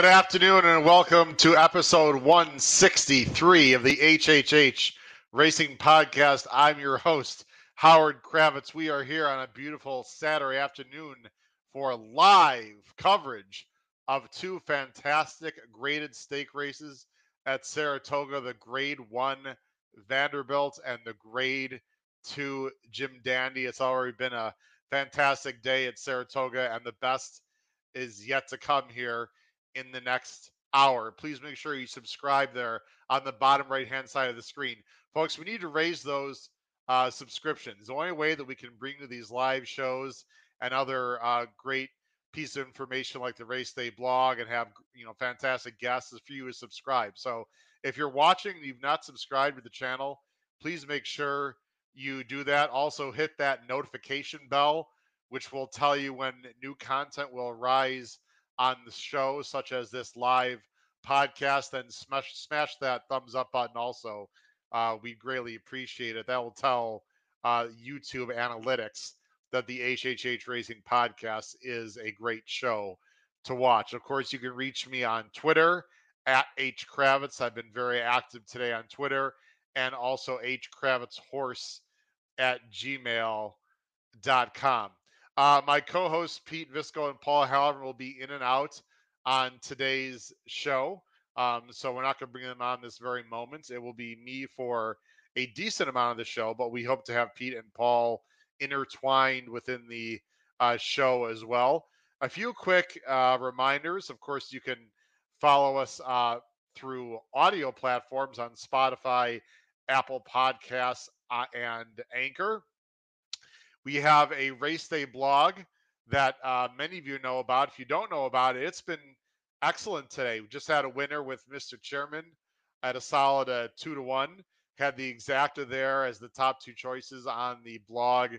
Good afternoon and welcome to episode 163 of the HHH Racing Podcast. I'm your host, Howard Kravets. We are here on a beautiful Saturday afternoon for live coverage of two fantastic graded stake races at Saratoga the Grade 1 Vanderbilt and the Grade 2 Jim Dandy. It's already been a fantastic day at Saratoga, and the best is yet to come here in the next hour. Please make sure you subscribe there on the bottom right hand side of the screen. Folks, we need to raise those uh, subscriptions. The only way that we can bring to these live shows and other uh, great piece of information like the race day blog and have you know fantastic guests is for you to subscribe. So if you're watching and you've not subscribed to the channel, please make sure you do that. Also hit that notification bell, which will tell you when new content will arise on the show, such as this live podcast, then smash smash that thumbs up button. Also, uh, we greatly appreciate it. That will tell uh, YouTube analytics that the HHH Racing Podcast is a great show to watch. Of course, you can reach me on Twitter at H Kravets. I've been very active today on Twitter, and also H Kravets Horse at gmail.com. Uh, my co hosts, Pete Visco and Paul Halloran, will be in and out on today's show. Um, so we're not going to bring them on this very moment. It will be me for a decent amount of the show, but we hope to have Pete and Paul intertwined within the uh, show as well. A few quick uh, reminders. Of course, you can follow us uh, through audio platforms on Spotify, Apple Podcasts, uh, and Anchor. We have a race day blog that uh, many of you know about. If you don't know about it, it's been excellent today. We just had a winner with Mr. Chairman at a solid uh, two to one. Had the exacta there as the top two choices on the blog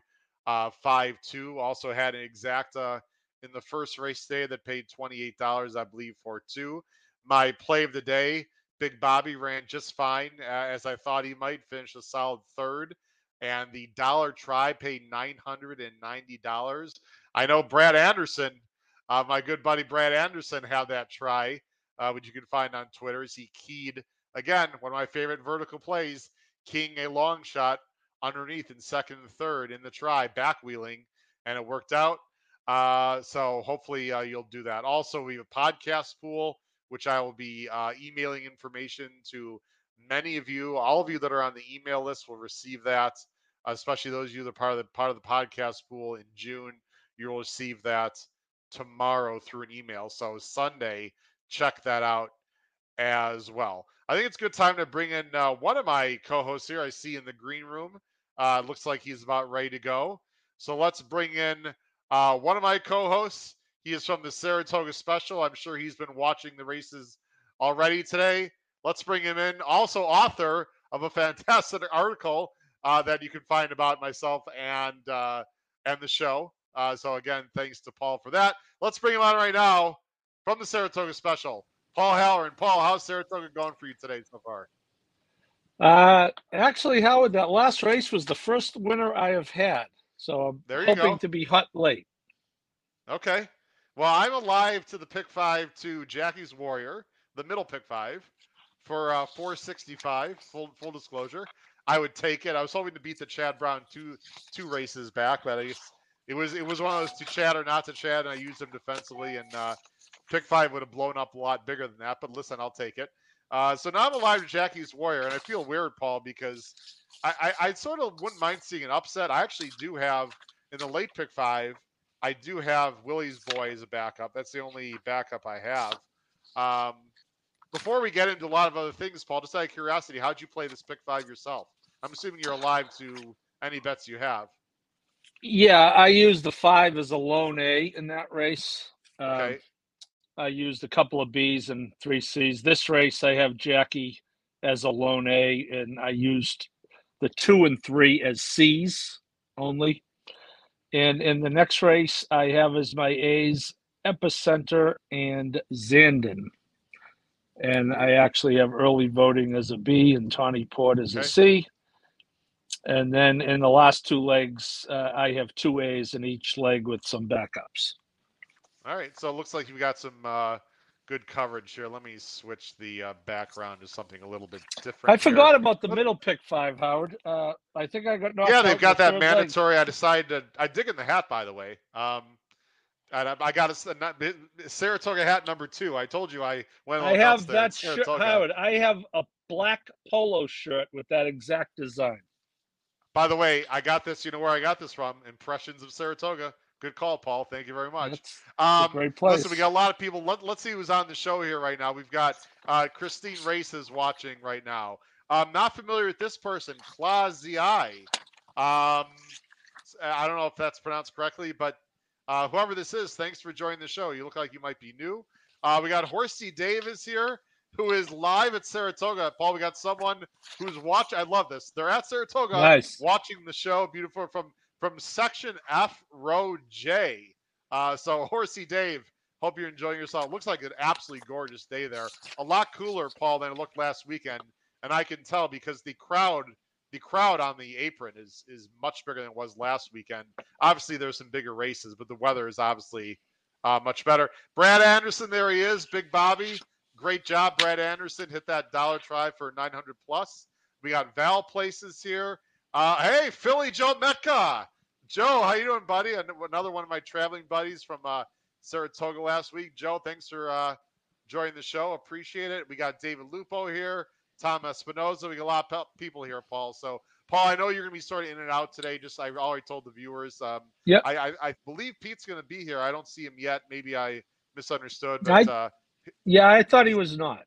uh, five two. Also had an exacta in the first race day that paid twenty eight dollars, I believe, for two. My play of the day, Big Bobby ran just fine uh, as I thought he might finish a solid third and the dollar try paid $990. I know Brad Anderson, uh, my good buddy Brad Anderson, had that try, uh, which you can find on Twitter. As he keyed, again, one of my favorite vertical plays, keying a long shot underneath in second and third in the try, back wheeling, and it worked out. Uh, so hopefully uh, you'll do that. Also, we have a podcast pool, which I will be uh, emailing information to many of you. All of you that are on the email list will receive that especially those of you that are part of the part of the podcast pool in June. You'll receive that tomorrow through an email. So Sunday, check that out as well. I think it's a good time to bring in uh, one of my co-hosts here. I see in the green room. Uh, looks like he's about ready to go. So let's bring in uh, one of my co-hosts. He is from the Saratoga Special. I'm sure he's been watching the races already today. Let's bring him in. Also, author of a fantastic article uh, that you can find about myself and uh, and the show. Uh, so again, thanks to Paul for that. Let's bring him on right now from the Saratoga Special. Paul Halloran. Paul, how's Saratoga going for you today so far? Uh, actually, Howard, that last race was the first winner I have had. So I'm there you hoping go. to be hot late. Okay. Well, I'm alive to the pick five to Jackie's Warrior, the middle pick five, for uh, 465. Full full disclosure. I would take it. I was hoping to beat the Chad Brown two two races back, but I, it was it was one of those to Chad or not to Chad, and I used him defensively. And uh, pick five would have blown up a lot bigger than that. But listen, I'll take it. Uh, so now I'm alive to Jackie's Warrior, and I feel weird, Paul, because I, I, I sort of wouldn't mind seeing an upset. I actually do have in the late pick five. I do have Willie's boy as a backup. That's the only backup I have. Um, before we get into a lot of other things, Paul, just out of curiosity, how'd you play this pick five yourself? I'm assuming you're alive to any bets you have. Yeah, I used the five as a lone A in that race. Okay. Um, I used a couple of Bs and three Cs. This race, I have Jackie as a lone A, and I used the two and three as Cs only. And in the next race, I have as my A's Epicenter and Zandon. And I actually have early voting as a B and Tawny Port as a Okay. C. And then in the last two legs, uh, I have two A's in each leg with some backups. All right. So it looks like you've got some uh, good coverage here. Let me switch the uh, background to something a little bit different. I forgot here. about the middle pick five, Howard. Uh, I think I got Yeah, they've got that third leg. mandatory. I decided to. I dig in the hat, by the way. Um, and I, I got a Saratoga hat number two. I told you I went. I have that shirt, Howard. I have a black polo shirt with that exact design. By the way, I got this. You know where I got this from? Impressions of Saratoga. Good call, Paul. Thank you very much. That's Um, great place. Listen, we got a lot of people. Let, let's see who's on the show here right now. We've got uh, Christine Races watching right now. I'm not familiar with this person, Clausi. Um, I don't know if that's pronounced correctly, but uh, whoever this is, thanks for joining the show. You look like you might be new. Uh, we got Horsey Davis here, who is live at Saratoga. Paul, we got someone who's watching. I love this. They're at Saratoga nice. watching the show. Beautiful from from section F, row J. Uh, so Horsey Dave, hope you're enjoying yourself. Looks like an absolutely gorgeous day there. A lot cooler, Paul, than it looked last weekend, and I can tell because the crowd, the crowd on the apron is is much bigger than it was last weekend. Obviously, there's some bigger races, but the weather is obviously uh, much better. Brad Anderson, there he is, Big Bobby. Great job, Brad Anderson. Hit that dollar try for 900 plus. We got Val Places here. Uh, hey, Philly Joe Metka. Joe, how you doing, buddy? Another one of my traveling buddies from uh, Saratoga last week. Joe, thanks for uh, joining the show. Appreciate it. We got David Lupo here, Tom Espinoza. We got a lot of people here, Paul. So, Paul, I know you're going to be sort of in and out today. Just I already told the viewers. Um, Yep. I, I, I believe Pete's going to be here. I don't see him yet. Maybe I misunderstood, but I- uh, Yeah, I thought he was not.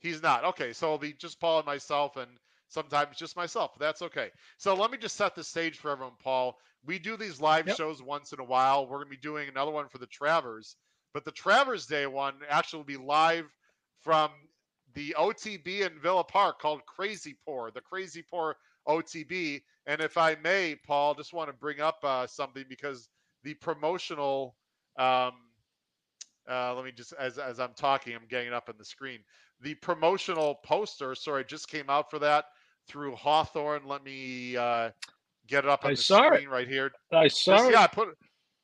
He's not. Okay, so it'll be just Paul and myself, and sometimes just myself. But that's okay. So let me just set the stage for everyone, Paul. We do these live Yep. shows once in a while. We're going to be doing another one for the Travers, but the Travers Day one actually will be live from the OTB in Villa Park called Crazy Pour, the Crazy Pour OTB. And if I may, Paul, just want to bring up uh, something because the promotional. Um, uh, let me just as as I'm talking, I'm getting it up on the screen. The promotional poster, sorry, just came out for that through Hawthorne. Let me uh, get it up on I the saw it. screen right here. I Just- saw it. yeah, I put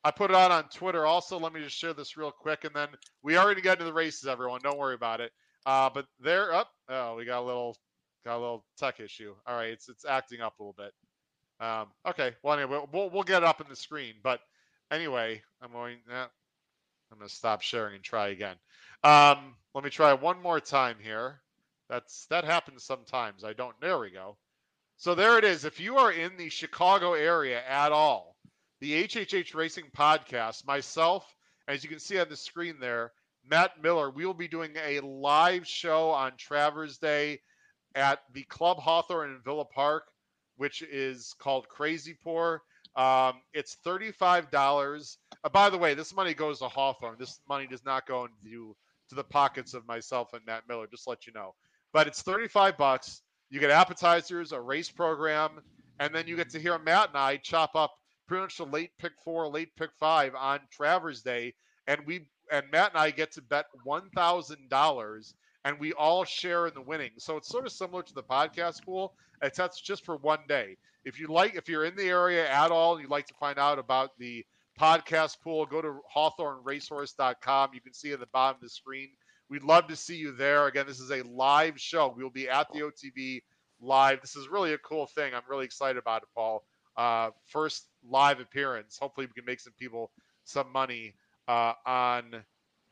I put it out on Twitter. Also, let me just share this real quick, and then we already get into the races. Everyone, don't worry about it. Uh, but there, up. oh, we got a little got a little tech issue. All right, it's it's acting up a little bit. Um, okay, well anyway, we'll we'll get it up in the screen. But anyway, I'm going. Yeah, I'm gonna stop sharing and try again. Um, let me try one more time here. That's that happens sometimes. I don't. There we go. So there it is. If you are in the Chicago area at all, the HHH Racing Podcast, myself, as you can see on the screen there, Matt Miller, we will be doing a live show on Travers Day at the Club Hawthorne in Villa Park, which is called Crazy Pour. Um, it's $35. Uh, by the way, this money goes to Hawthorne. This money does not go into to the pockets of myself and Matt Miller, just to let you know. But it's 35 bucks. You get appetizers, a race program, and then you get to hear Matt and I chop up pretty much the late pick four, late pick five on Travers Day, and we and Matt and I get to bet one thousand dollars, and we all share in the winnings. So it's sort of similar to the podcast pool, except just for one day. If you like, if you're in the area at all, and you'd like to find out about the podcast pool, go to hawthorneracehorse.com. You can see at the bottom of the screen. We'd love to see you there. Again, this is a live show. We will be at the OTB live. This is really a cool thing. I'm really excited about it, Paul. Uh, first live appearance. Hopefully, we can make some people some money uh, on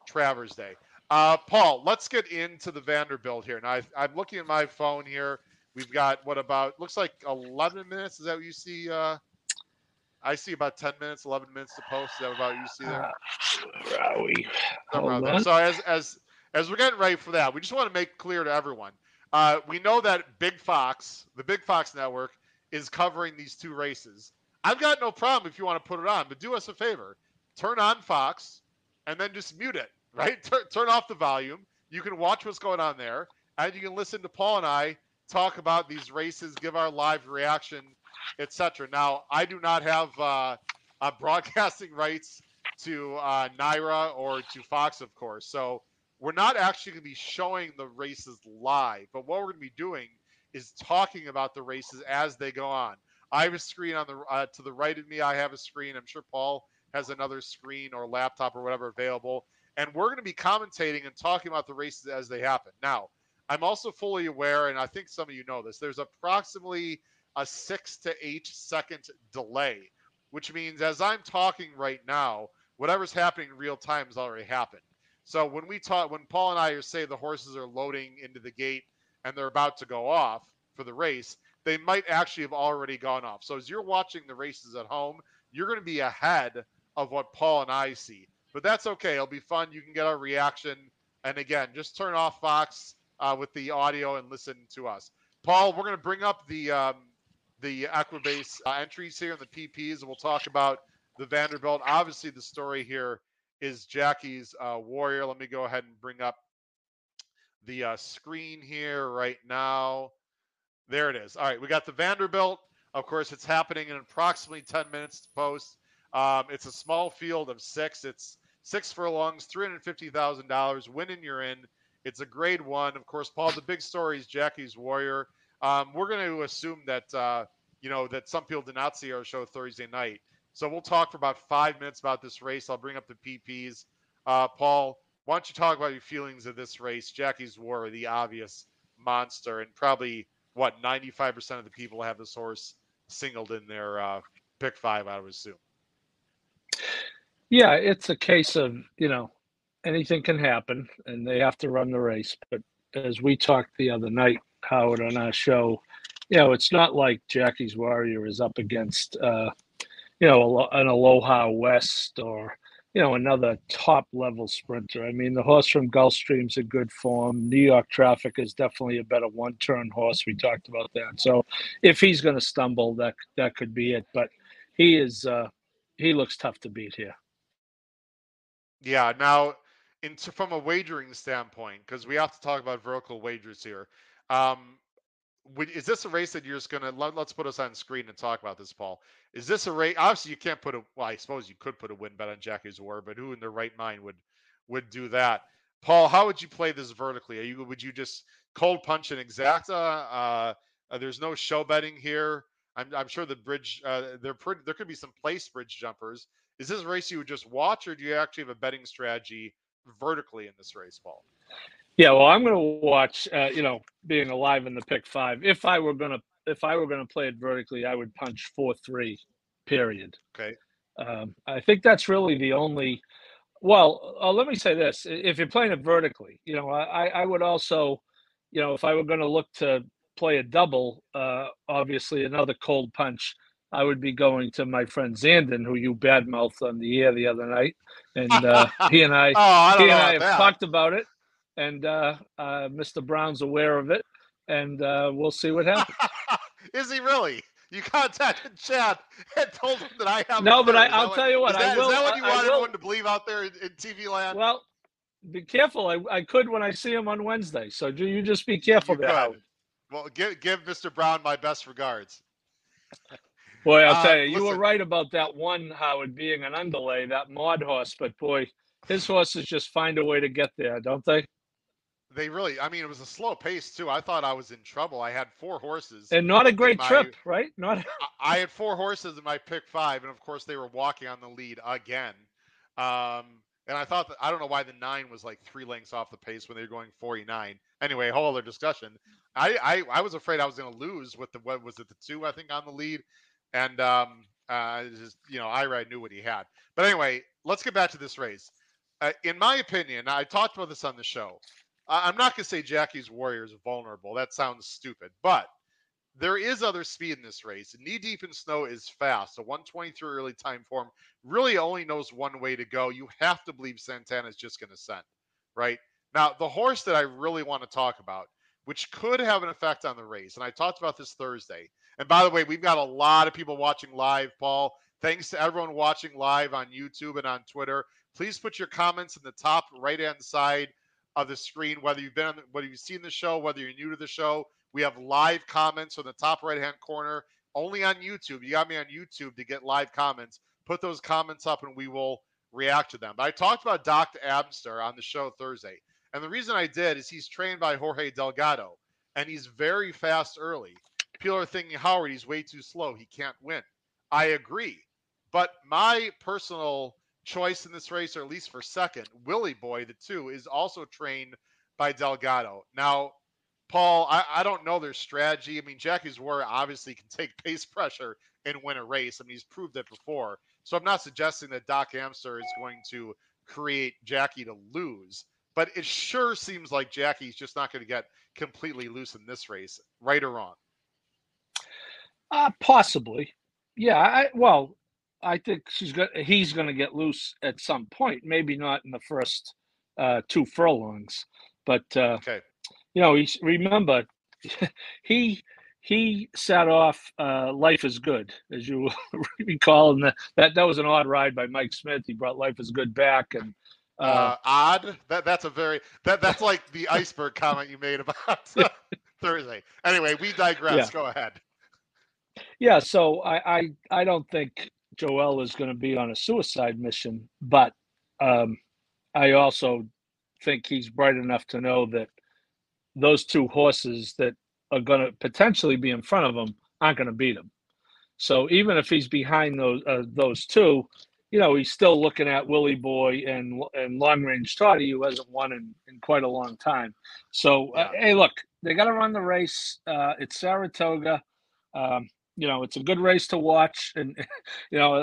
Travers Day. Uh, Paul, let's get into the Vanderbilt here. Now, I, I'm looking at my phone here. We've got what about looks like 11 minutes. Is that what you see? Uh, I see about 10 minutes, 11 minutes to post. Is that about what you see there? Uh, we? Somewhere Hold out there. So as as as we're getting ready for that, we just want to make clear to everyone. Uh, we know that Big Fox, the Big Fox Network, is covering these two races. I've got no problem if you want to put it on, but do us a favor: turn on Fox, and then just mute it. Right? Tur- turn off the volume. You can watch what's going on there, and you can listen to Paul and I talk about these races, give our live reaction, etc. Now, I do not have uh, uh, broadcasting rights to uh, NYRA or to Fox, of course. So we're not actually going to be showing the races live, but what we're going to be doing is talking about the races as they go on. I have a screen on the uh, to the right of me. I have a screen. I'm sure Paul has another screen or laptop or whatever available, and we're going to be commentating and talking about the races as they happen. Now, I'm also fully aware, and I think some of you know this, there's approximately a six to eight second delay, which means as I'm talking right now, whatever's happening in real time has already happened. So when we talk, when Paul and I say the horses are loading into the gate and they're about to go off for the race, they might actually have already gone off. So as you're watching the races at home, you're going to be ahead of what Paul and I see. But that's okay. It'll be fun. You can get our reaction. And again, just turn off Fox uh, with the audio and listen to us. Paul, we're going to bring up the um, the Equibase uh, entries here and the PPs, and we'll talk about the Vanderbilt. Obviously, the story here is Jackie's uh, Warrior. Let me go ahead and bring up the uh, screen here right now. There it is. All right, we got the Vanderbilt. Of course, it's happening in approximately 10 minutes to post. Um, it's a small field of six. It's six furlongs, $350,000. Winning, you're in. It's a grade one. Of course, Paul, the big story is Jackie's Warrior. Um, we're going to assume that, uh, you know, that some people did not see our show Thursday night. So we'll talk for about five minutes about this race. I'll bring up the PPs. Uh, Paul, why don't you talk about your feelings of this race? Jackie's Warrior, the obvious monster, and probably what 95% of the people have this horse singled in their uh, pick five, I would assume. Yeah, it's a case of, you know, anything can happen and they have to run the race. But as we talked the other night, Howard, on our show, you know, it's not like Jackie's Warrior is up against, uh, you know, an Aloha West or, you know, another top level sprinter. I mean, the horse from Gulfstream's in good form. New York Traffic is definitely a better one turn horse. We talked about that. So if he's going to stumble, that that could be it. But he is, uh, he looks tough to beat here. Yeah. Now, in, from a wagering standpoint, because we have to talk about vertical wagers here. Um, is this a race that you're just gonna let, us put us on screen and talk about this, Paul? Is this a race? Obviously, you can't put a. Well, I suppose you could put a win bet on Jackie's War, but who in their right mind would would do that? Paul, how would you play this vertically? Are you would you just cold punch an exacta? Uh, uh, there's no show betting here. I'm, I'm sure the bridge uh, pretty, there could be some place bridge jumpers. Is this a race you would just watch, or do you actually have a betting strategy vertically in this race, Paul? Yeah, well, I'm going to watch. Uh, you know, being alive in the pick five. If I were going to, if I were going to play it vertically, I would punch four three. Period. Okay. Um, I think that's really the only. Well, uh, let me say this: if you're playing it vertically, you know, I, I would also, you know, if I were going to look to play a double, uh, obviously another cold punch, I would be going to my friend Zandon, who you badmouthed on the air the other night, and uh, he and I, oh, I he and I have that. talked about it and uh, uh, Mr. Brown's aware of it, and uh, we'll see what happens. Is he really? You contacted Chad and told him that I have. No, but I, will tell you what. Is that, I will, is that what you want everyone to believe out there in, in TV land? Well, be careful. I, I could when I see him on Wednesday. So do you just be careful you there. Well, give give Mr. Brown my best regards. Boy, I'll uh, tell you, you listen. were right about that one, Howard, being an underlay, that mod horse. But boy, his horses just find a way to get there, don't they? They really, I mean, it was a slow pace too. I thought I was in trouble. I had four horses, and not a great my, trip, right? Not. I had four horses in my pick five, and of course they were walking on the lead again. Um, and I thought that I don't know why the nine was like three lengths off the pace when they were going 49. Anyway, whole other discussion. I I, I was afraid I was going to lose with the what was it the two I think on the lead, and um, uh, just you know Irad knew what he had. But anyway, let's get back to this race. Uh, in my opinion, I talked about this on the show. I'm not going to say Jackie's Warrior is vulnerable. That sounds stupid, but there is other speed in this race. Knee deep in snow is fast. A 123 early time form really only knows one way to go. You have to believe Santana is just going to send, right? Now, the horse that I really want to talk about, which could have an effect on the race, and I talked about this Thursday. And by the way, we've got a lot of people watching live, Paul. Thanks to everyone watching live on YouTube and on Twitter. Please put your comments in the top right hand side of the screen, whether you've been on, the, whether you've seen the show, whether you're new to the show. We have live comments on the top right hand corner, only on YouTube. You got me on YouTube to get live comments. Put those comments up, and we will react to them. But I talked about Doc Amster on the show Thursday, and the reason I did is he's trained by Jorge Delgado, and he's very fast early. People are thinking Howard, he's way too slow. He can't win. I agree, but my personal choice in this race, or at least for second, Willie Boy, the two, is also trained by Delgado. Now, Paul, I, I don't know their strategy. I mean, Jackie's Warrior obviously can take pace pressure and win a race. I mean, he's proved it before. So I'm not suggesting that Doc Amster is going to create Jackie to lose, but it sure seems like Jackie's just not going to get completely loose in this race, right or wrong. Uh, possibly. Yeah. I, well, I think she's got. He's going to get loose at some point. Maybe not in the first uh, two furlongs, but uh, okay. You know, he's remember he he set off uh, "Life Is Good," as you recall, and that that was an odd ride by Mike Smith. He brought "Life Is Good" back, and uh, uh, odd. That that's a very that that's like the iceberg comment you made about Thursday. Anyway, we digress. Yeah. Go ahead. Yeah, so I I, I don't think Joel is going to be on a suicide mission, but um, I also think he's bright enough to know that those two horses that are going to potentially be in front of him aren't going to beat him. So even if he's behind those uh, those two, you know, he's still looking at Willie Boy and and Long Range Toddy, who hasn't won in, in quite a long time. So uh, yeah. hey, look, they got to run the race. Uh, it's Saratoga. Um, you know, it's a good race to watch, and you know,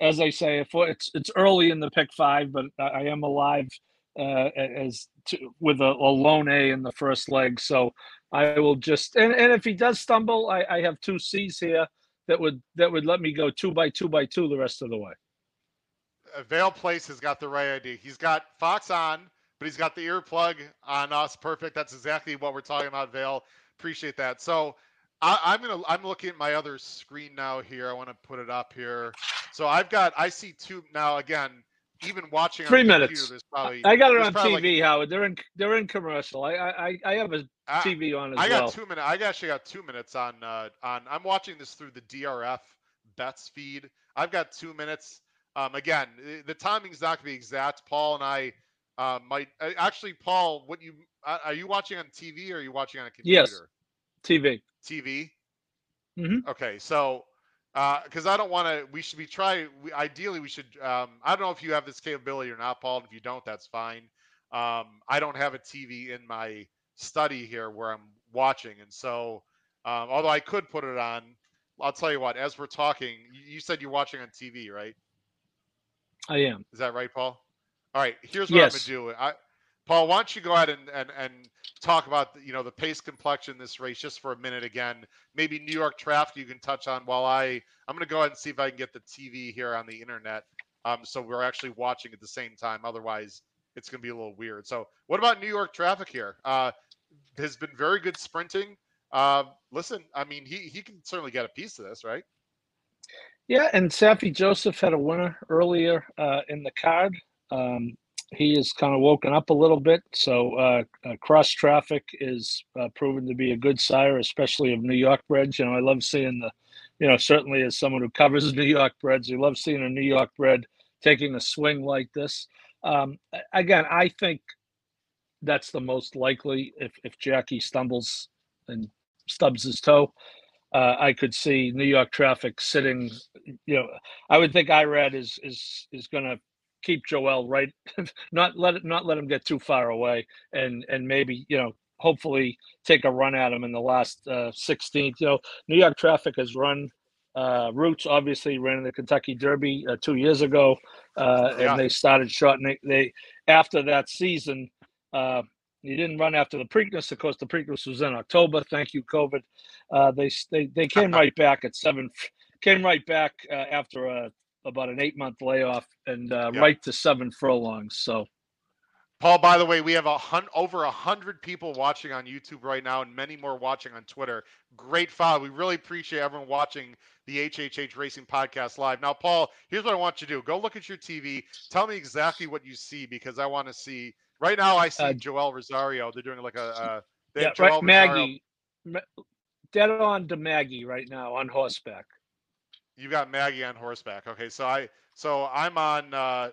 as I say, it's it's early in the pick five, but I am alive uh, as to, with a, a lone A in the first leg. So I will just and, and if he does stumble, I, I have two C's here that would that would let me go two by two by two the rest of the way. Uh, Vale Place has got the right idea. He's got Fox on, but he's got the earplug on us. Perfect. That's exactly what we're talking about, Vale. Appreciate that. So I, am gonna I'm looking at my other screen now here. I want to put it up here. So I've got I see two now again even watching three minutes. Probably, I got it on TV, like, Howard. They're in they're in commercial. I I I have a TV on as well. I got well. two minutes. I actually got two minutes on uh, on. I'm watching this through the DRF bets feed. I've got two minutes. Um, again, the timing's not going to be exact. Paul and I uh, might uh, actually. Paul, what you uh, are you watching on TV or are you watching on a computer? Yes, TV. TV. Mm-hmm. Okay, so because uh, I don't want to. We should be trying. We, ideally, we should. Um, I don't know if you have this capability or not, Paul. if you don't, that's fine. Um, I don't have a TV in my study here where I'm watching, and so um, although I could put it on, I'll tell you what. As we're talking, you, you said you're watching on TV, right? I am. Is that right, Paul? All right. Here's what yes. I'm gonna do. I, Paul, why don't you go ahead and, and, and talk about the, you know the pace complexion this race just for a minute again. Maybe New York traffic you can touch on while I I'm going to go ahead and see if I can get the TV here on the internet. Um, so we're actually watching at the same time. Otherwise, it's going to be a little weird. So what about New York traffic here? Uh, has been very good sprinting. Uh, listen, I mean, he he can certainly get a piece of this, right? Yeah, and Saffie Joseph had a winner earlier uh, in the card. Um, he is kind of woken up a little bit. So uh, uh, cross traffic is uh, proven to be a good sire, especially of New York breds. You know, I love seeing the, you know, certainly as someone who covers New York breds, you love seeing a New York bred taking a swing like this. Um, again, I think that's the most likely if, if Jackie stumbles and stubs his toe. Uh, I could see New York traffic sitting. You know, I would think Irad is is is going to keep Joel right, not let it, not let him get too far away, and and maybe you know hopefully take a run at him in the last uh, 16th. You know, New York Traffic has run uh, Roots. Obviously, ran in the Kentucky Derby uh, two years ago, uh, yeah. and they started shortening. They after that season. Uh, he didn't run after the Preakness. Of course, the Preakness was in October. Thank you, COVID. Uh, they, they they came right back at seven. Came right back uh, after a about an eight month layoff and uh, yep. right to seven furlongs. So, Paul, by the way, we have a hun- over a hundred people watching on YouTube right now, and many more watching on Twitter. Great follow. We really appreciate everyone watching the HHH Racing Podcast live. Now, Paul, here's what I want you to do: go look at your TV. Tell me exactly what you see because I want to see. Right now, I see uh, Joel Rosario. They're doing like a. yeah, right, Maggie. Dead on to Maggie right now on horseback you got Maggie on horseback. Okay, so I so I'm on. uh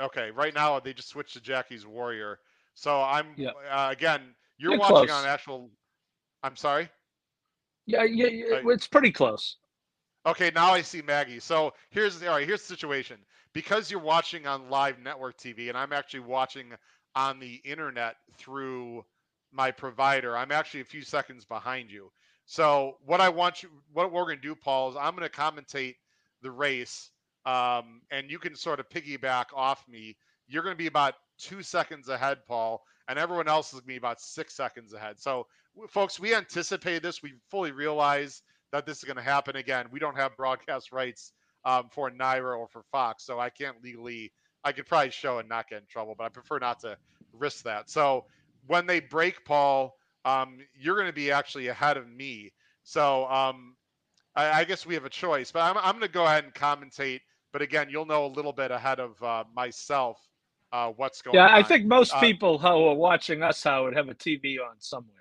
Okay, right now they just switched to Jackie's Warrior. So I'm yep. uh, again. You're, you're watching close. on actual. I'm sorry. Yeah, yeah, yeah, it's pretty close. Okay, now I see Maggie. So here's all right. Here's the situation. because you're watching on live network TV, and I'm actually watching on the internet through my provider. I'm actually a few seconds behind you. So what I want you, what we're going to do, Paul, is I'm going to commentate the race, um, and you can sort of piggyback off me. You're going to be about two seconds ahead, Paul, and everyone else is going to be about six seconds ahead. So, folks, we anticipate this. We fully realize that this is going to happen again. We don't have broadcast rights um, for NYRA or for Fox, so I can't legally. I could probably show and not get in trouble, but I prefer not to risk that. So when they break, Paul, um, you're going to be actually ahead of me. So um, I, I, guess we have a choice, but I'm, I'm going to go ahead and commentate. But again, you'll know a little bit ahead of uh, myself uh, what's going yeah, on. Yeah, I think most uh, people who are watching us, Howard, have a TV on somewhere.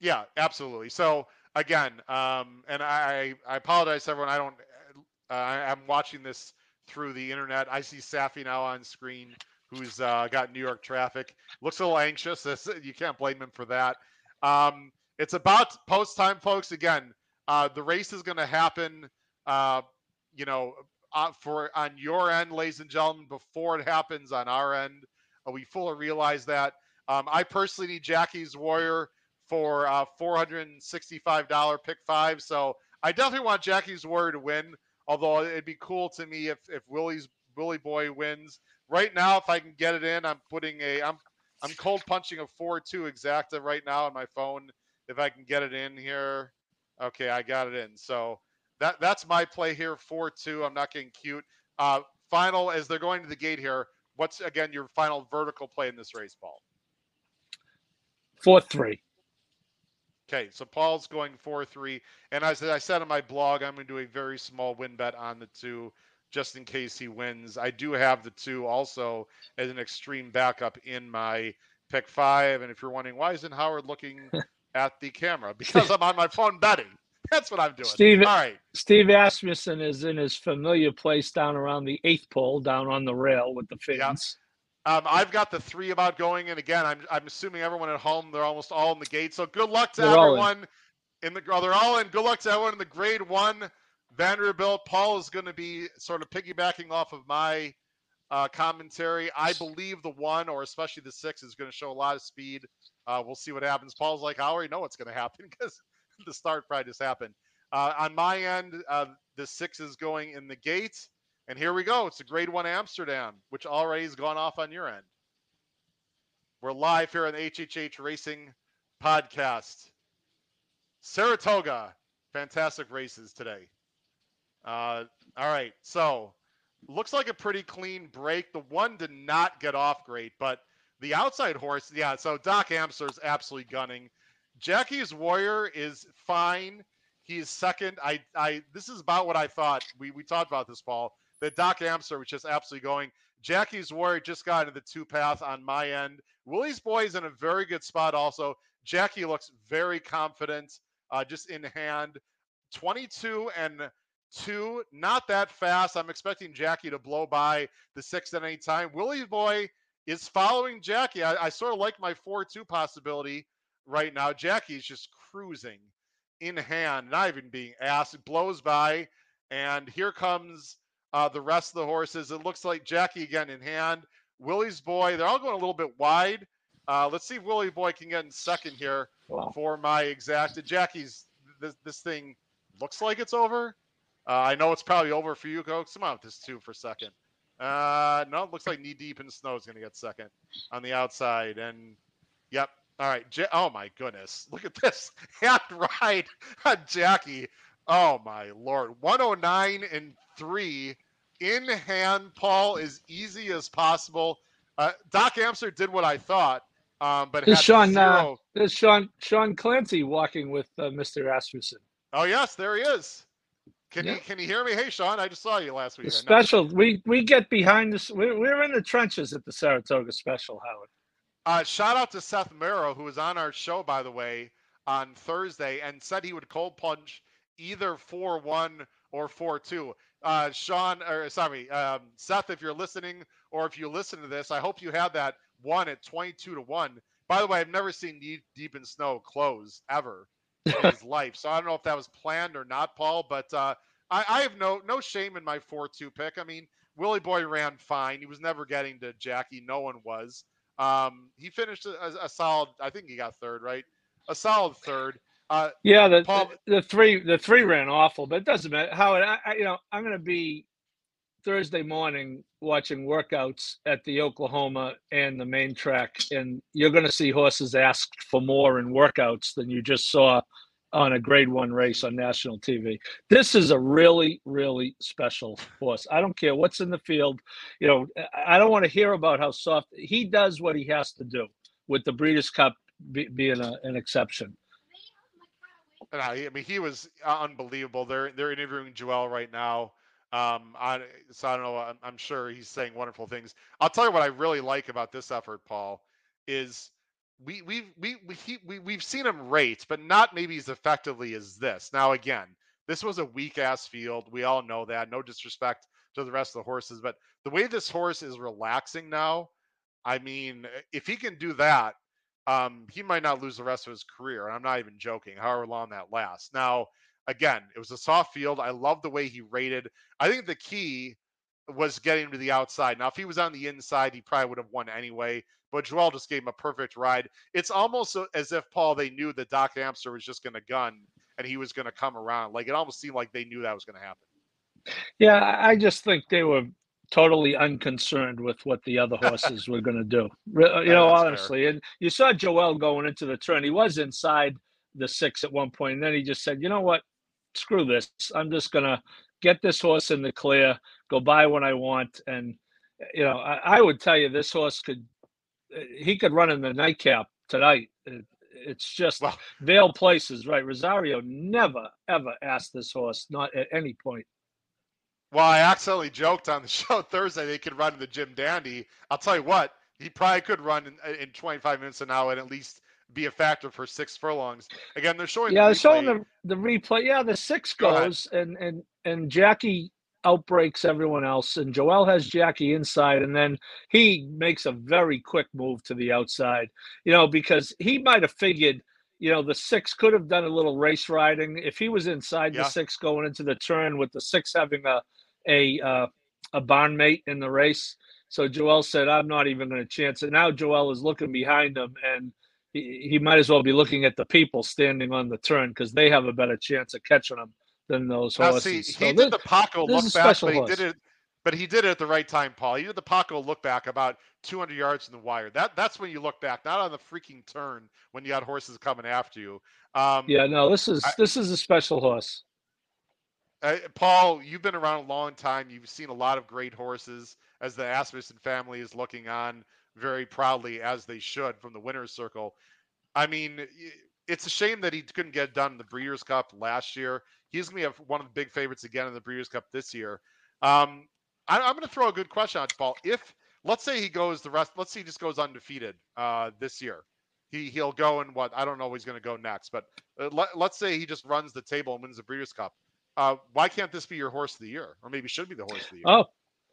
Yeah, absolutely. So again, um, and I, I apologize to everyone. I don't. Uh, I'm watching this through the internet. I see Saffie now on screen, who's uh, got New York traffic. Looks a little anxious. You can't blame him for that. Um, it's about post time, folks. Again, uh, the race is going to happen. Uh, you know, uh, for on your end, ladies and gentlemen, before it happens on our end. Uh, we fully realize that. Um, I personally need Jackie's Warrior for uh, $465 pick five. So I definitely want Jackie's Warrior to win. Although it'd be cool to me if if Willie's Willie Boy wins. Right now, if I can get it in, I'm putting a I'm I'm cold punching a four two exacta right now on my phone. If I can get it in here, okay, I got it in. So that that's my play here. Four two. I'm not getting cute. Uh, final as they're going to the gate here. What's again your final vertical play in this race, Paul? Four three. Okay, so Paul's going four three, and as I said on my blog, I'm going to do a very small win bet on the two, just in case he wins. I do have the two also as an extreme backup in my pick five, and if you're wondering why isn't Howard looking at the camera, because I'm on my phone betting. That's what I'm doing. Steve, All right. Steve Asmussen is in his familiar place down around the eighth pole, down on the rail with the fins. Um, I've got the three about going, and again, I'm I'm assuming everyone at home they're almost all in the gate. So good luck to they're everyone in. in. the. Oh, they're all in. Good luck to everyone in the grade one Vanderbilt. Paul is going to be sort of piggybacking off of my uh, commentary. I believe the one, or especially the six, is going to show a lot of speed. Uh, we'll see what happens. Paul's like, I already know what's going to happen because the start probably just happened. Uh, on my end, uh, the six is going in the gate. And here we go. It's a grade one Amsterdam, which already has gone off on your end. We're live here on the HHH Racing Podcast. Saratoga, fantastic races today. Uh, all right, so looks like a pretty clean break. The one did not get off great, but the outside horse, yeah. So Doc Amster's absolutely gunning. Jackie's Warrior is fine. He is second. I, I, this is about what I thought. We, we talked about this, Paul. That Doc Amster was just absolutely going. Jackie's Warrior just got into the two path on my end. Willie's Boy is in a very good spot also. Jackie looks very confident, uh, just in hand. 22 and two, not that fast. I'm expecting Jackie to blow by the six at any time. Willie's Boy is following Jackie. I, I sort of like my 4 2 possibility right now. Jackie's just cruising in hand, not even being asked. It blows by, and here comes uh, the rest of the horses. It looks like Jackie again in hand. Willie's boy, they're all going a little bit wide. Uh, let's see if Willie boy can get in second here wow. for my exact. Jackie's this this thing looks like it's over. Uh, I know it's probably over for you, Coach. Come on with this two for second. Uh, no, it looks like knee deep in snow is going to get second on the outside. And yep, all right. oh my goodness. Look at this. Hand ride on Jackie. Oh my lord. 109 and three in hand, Paul, as easy as possible. Uh, Doc Amster did what I thought, um, but there's Sean. Uh, there's Sean Sean Clancy walking with uh, Mr. Asmussen. Oh yes, there he is. Can you can you hear me? Hey Sean, I just saw you last week. Special. We we get behind this. We're, we're in the trenches at the Saratoga Special, Howard. Uh, shout out to Seth Merrow, who was on our show, by the way, on Thursday, and said he would cold punch either 4 1 or 4 2. Uh, Sean, or sorry, um, Seth, if you're listening or if you listen to this, I hope you had that one at 22 to 1. By the way, I've never seen Deep, Deep in Snow close ever his life. So I don't know if that was planned or not, Paul, but uh, I, I, have no no shame in my 4 2 pick. I mean, Willie Boy ran fine. He was never getting to Jackie. No one was. Um, he finished a, a, solid. I think he got third, right? A solid third. Uh, yeah, the, Paul, the, the three the three ran awful, but it doesn't matter. Howard, I, I you know I'm going to be Thursday morning watching workouts at the Oklahoma and the main track, and you're going to see horses asked for more in workouts than you just saw on a grade one race on national TV. This is a really, really special horse. I don't care what's in the field. You know, I don't want to hear about how soft he does what he has to do with the Breeders' Cup be, being a, an exception. I mean, he was uh, unbelievable. They're they're interviewing Joel right now. Um, I, so I don't know. I'm, I'm sure he's saying wonderful things. I'll tell you what I really like about this effort, Paul, is we we've we we he, we we've seen him rate, but not maybe as effectively as this. Now again, this was a weak ass field. We all know that. No disrespect to the rest of the horses, but the way this horse is relaxing now, I mean, if he can do that, um, he might not lose the rest of his career. And I'm not even joking, however long that lasts. Now, again, it was a soft field. I love the way he rated. I think the key was getting him to the outside. Now, if he was on the inside, he probably would have won anyway. But Joel just gave him a perfect ride. It's almost as if Paul they knew that Doc Amster was just going to gun and he was going to come around. Like it almost seemed like they knew that was going to happen. Yeah, I just think they were totally unconcerned with what the other horses were going to do. Uh, you know, honestly, fair. and you saw Joel going into the turn. He was inside the six at one point, and then he just said, "You know what? Screw this. I'm just going to get this horse in the clear, go buy what I want." And you know, I, I would tell you this horse could eh, he could run in the nightcap tonight. It, it's just well, Vail places, right? Rosario never ever asked this horse, not at any point. Well, I accidentally joked on the show Thursday they could run in the Jim Dandy. I'll tell you what, he probably could run in, in 25 minutes an hour and at least be a factor for six furlongs. Again, they're showing. Yeah, the they're showing the, the replay. Yeah, the six goes, and and and Jackie outbreaks everyone else, and Joel has Jackie inside, and then he makes a very quick move to the outside. You know, because he might have figured, you know, the six could have done a little race riding if he was inside yeah. the six going into the turn with the six having a a uh, a barn mate in the race. So Joel said, "I'm not even going to chance it." Now Joel is looking behind him, and he, he might as well be looking at the people standing on the turn because they have a better chance of catching him than those now, horses. See, so he this, did the Paco look back, but he did it. But he did it at the right time, Paul. He did the Paco look back about 200 yards in the wire. That that's when you look back, not on the freaking turn when you got horses coming after you. Um, yeah, no, this is I, this is a special horse. Uh, Paul, you've been around a long time. You've seen a lot of great horses as the Asmussen family is looking on very proudly, as they should, from the winner's circle. I mean, it's a shame that he couldn't get done in the Breeders' Cup last year. He's going to be one of the big favorites again in the Breeders' Cup this year. Um, I, am going to throw a good question out Paul. If let's say he goes the rest, let's say he just goes undefeated uh, this year. He he'll go and what I don't know he's going to go next, but uh, let, let's say he just runs the table and wins the Breeders' Cup. Uh, why can't this be your horse of the year, or maybe should be the horse of the year? Oh,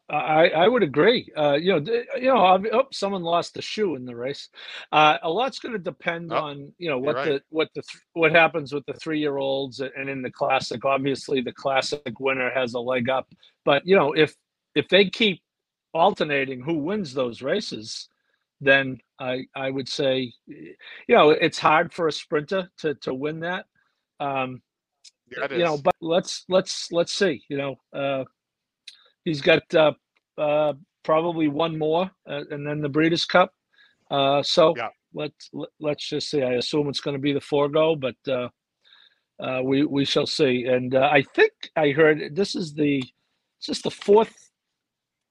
I, I would agree. Uh, you know, you know, oh, someone lost a shoe in the race. Uh, a lot's going to depend oh, on you know what right. the what the what happens with the three year olds and in the classic. Obviously, the classic winner has a leg up, but you know if if they keep alternating who wins those races, then I I would say, you know, it's hard for a sprinter to to win that. Um, yeah, you know, but let's let's let's see. You know, uh, he's got uh, uh, probably one more, uh, and then the Breeders' Cup. Uh, so yeah. let's let's just see. I assume it's going to be the forego, but uh, uh, we we shall see. And uh, I think I heard this is the is the fourth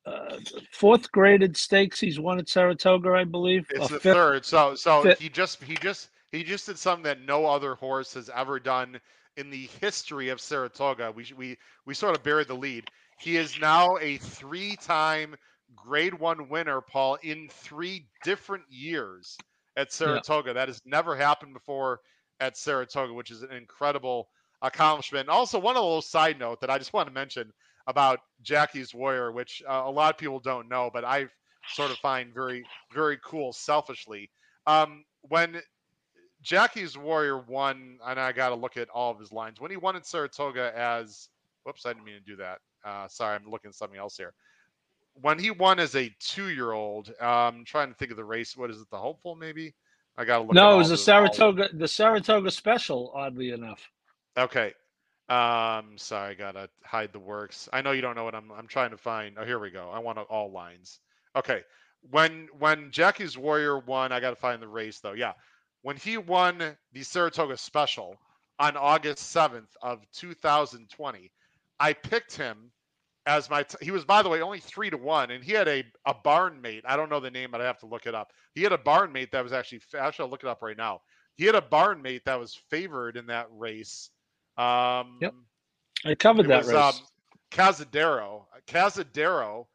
uh, fourth graded stakes he's won at Saratoga, I believe. It's the fifth, third. So so fifth. he just he just he just did something that no other horse has ever done in the history of Saratoga. We we we sort of buried the lead. He is now a three-time Grade One winner, Paul, in three different years at Saratoga. Yeah. That has never happened before at Saratoga, which is an incredible accomplishment. Also, one little side note that I just want to mention about Jackie's Warrior, which uh, a lot of people don't know, but I sort of find very, very cool selfishly. Um, when Jackie's Warrior won, and I got to look at all of his lines. When he won in Saratoga as, whoops, I didn't mean to do that. Uh, sorry, I'm looking at something else here. when he won as a two-year-old, um, I'm trying to think of the race. What is it? The Hopeful, maybe? I got to look. No, it was the Saratoga, the Saratoga Special. Oddly enough. Okay. Um, sorry, I gotta hide the works. I know you don't know what I'm. I'm trying to find. Oh, here we go. I want all lines. Okay. When when Jackie's Warrior won, I gotta find the race though. Yeah, when he won the Saratoga Special on August 7th of 2020, I picked him as my t- he was by the way only three to one and he had a a barn mate i don't know the name but i have to look it up. He had a barn mate that was actually actually i'll look it up right now. He had a barn mate that was favored in that race. Um yep. I covered that was, race. um, cazadero cazadero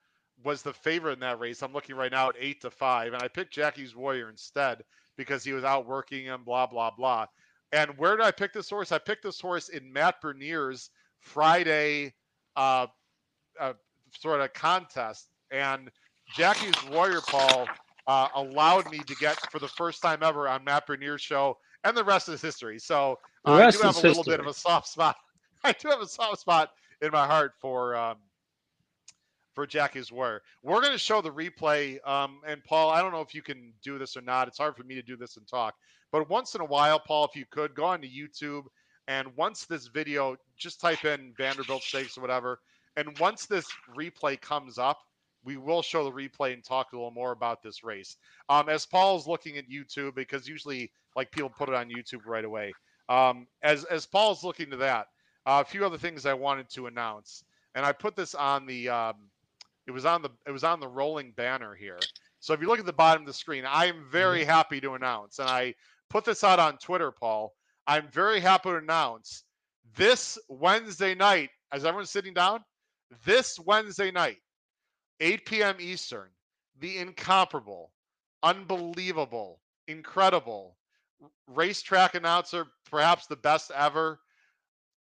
was the favorite in that race. I'm looking right now at eight to five and i picked jackie's warrior instead because he was out working and blah blah blah. And where did i pick this horse? I picked this horse in matt bernier's friday uh a sort of contest, and Jackie's Warrior Paul uh, allowed me to get for the first time ever on Matt Bernier's show, and the rest is history. So uh, I do have a little history. bit of a soft spot. I do have a soft spot in my heart for um, for Jackie's Warrior. We're going to show the replay, um, and Paul, I don't know if you can do this or not. It's hard for me to do this and talk, but once in a while, Paul, if you could go onto YouTube. And once this video, just type in Vanderbilt Stakes or whatever, and once this replay comes up, we will show the replay and talk a little more about this race. Um, as Paul's looking at YouTube, because usually like people put it on YouTube right away. Um, as as Paul's looking to that, uh, a few other things I wanted to announce, and I put this on the um, it was on the it was on the rolling banner here. So if you look at the bottom of the screen, I am very mm-hmm. happy to announce, and I put this out on Twitter, Paul. I'm very happy to announce this Wednesday night, as everyone's sitting down, this Wednesday night, 8 p.m. Eastern, the incomparable, unbelievable, incredible racetrack announcer, perhaps the best ever,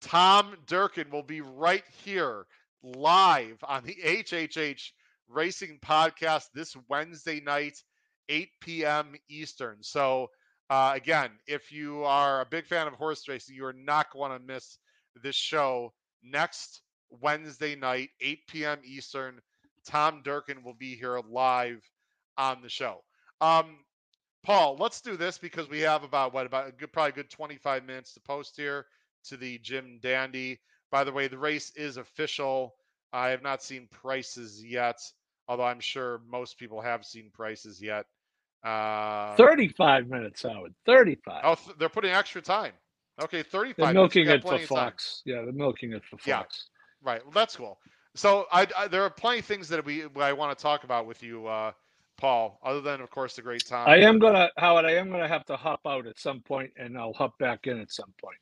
Tom Durkin will be right here live on the HHH Racing Podcast this Wednesday night, 8 p.m. Eastern. So, uh, again, if you are a big fan of horse racing, you are not going to miss this show next Wednesday night, 8 p.m. Eastern. Tom Durkin will be here live on the show. Um, Paul, let's do this because we have about what about a good probably good 25 minutes to post here to the Jim Dandy. By the way, the race is official. I have not seen prices yet, although I'm sure most people have seen prices yet. Uh, 35 minutes, Howard. 35. Oh, th- they're putting extra time. Okay, 35. They're milking it for Fox. Yeah, they're milking it for Fox. Yeah. Right. Well, that's cool. So I, I, there are plenty of things that we I want to talk about with you, uh, Paul. Other than, of course, the great time. I am gonna Howard. I am gonna have to hop out at some point, and I'll hop back in at some point.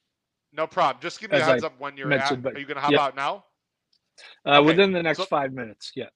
No problem. Just give me As a heads I up when you're at. Are you gonna hop out now? Uh, okay. Within the next so, five minutes. Yeah.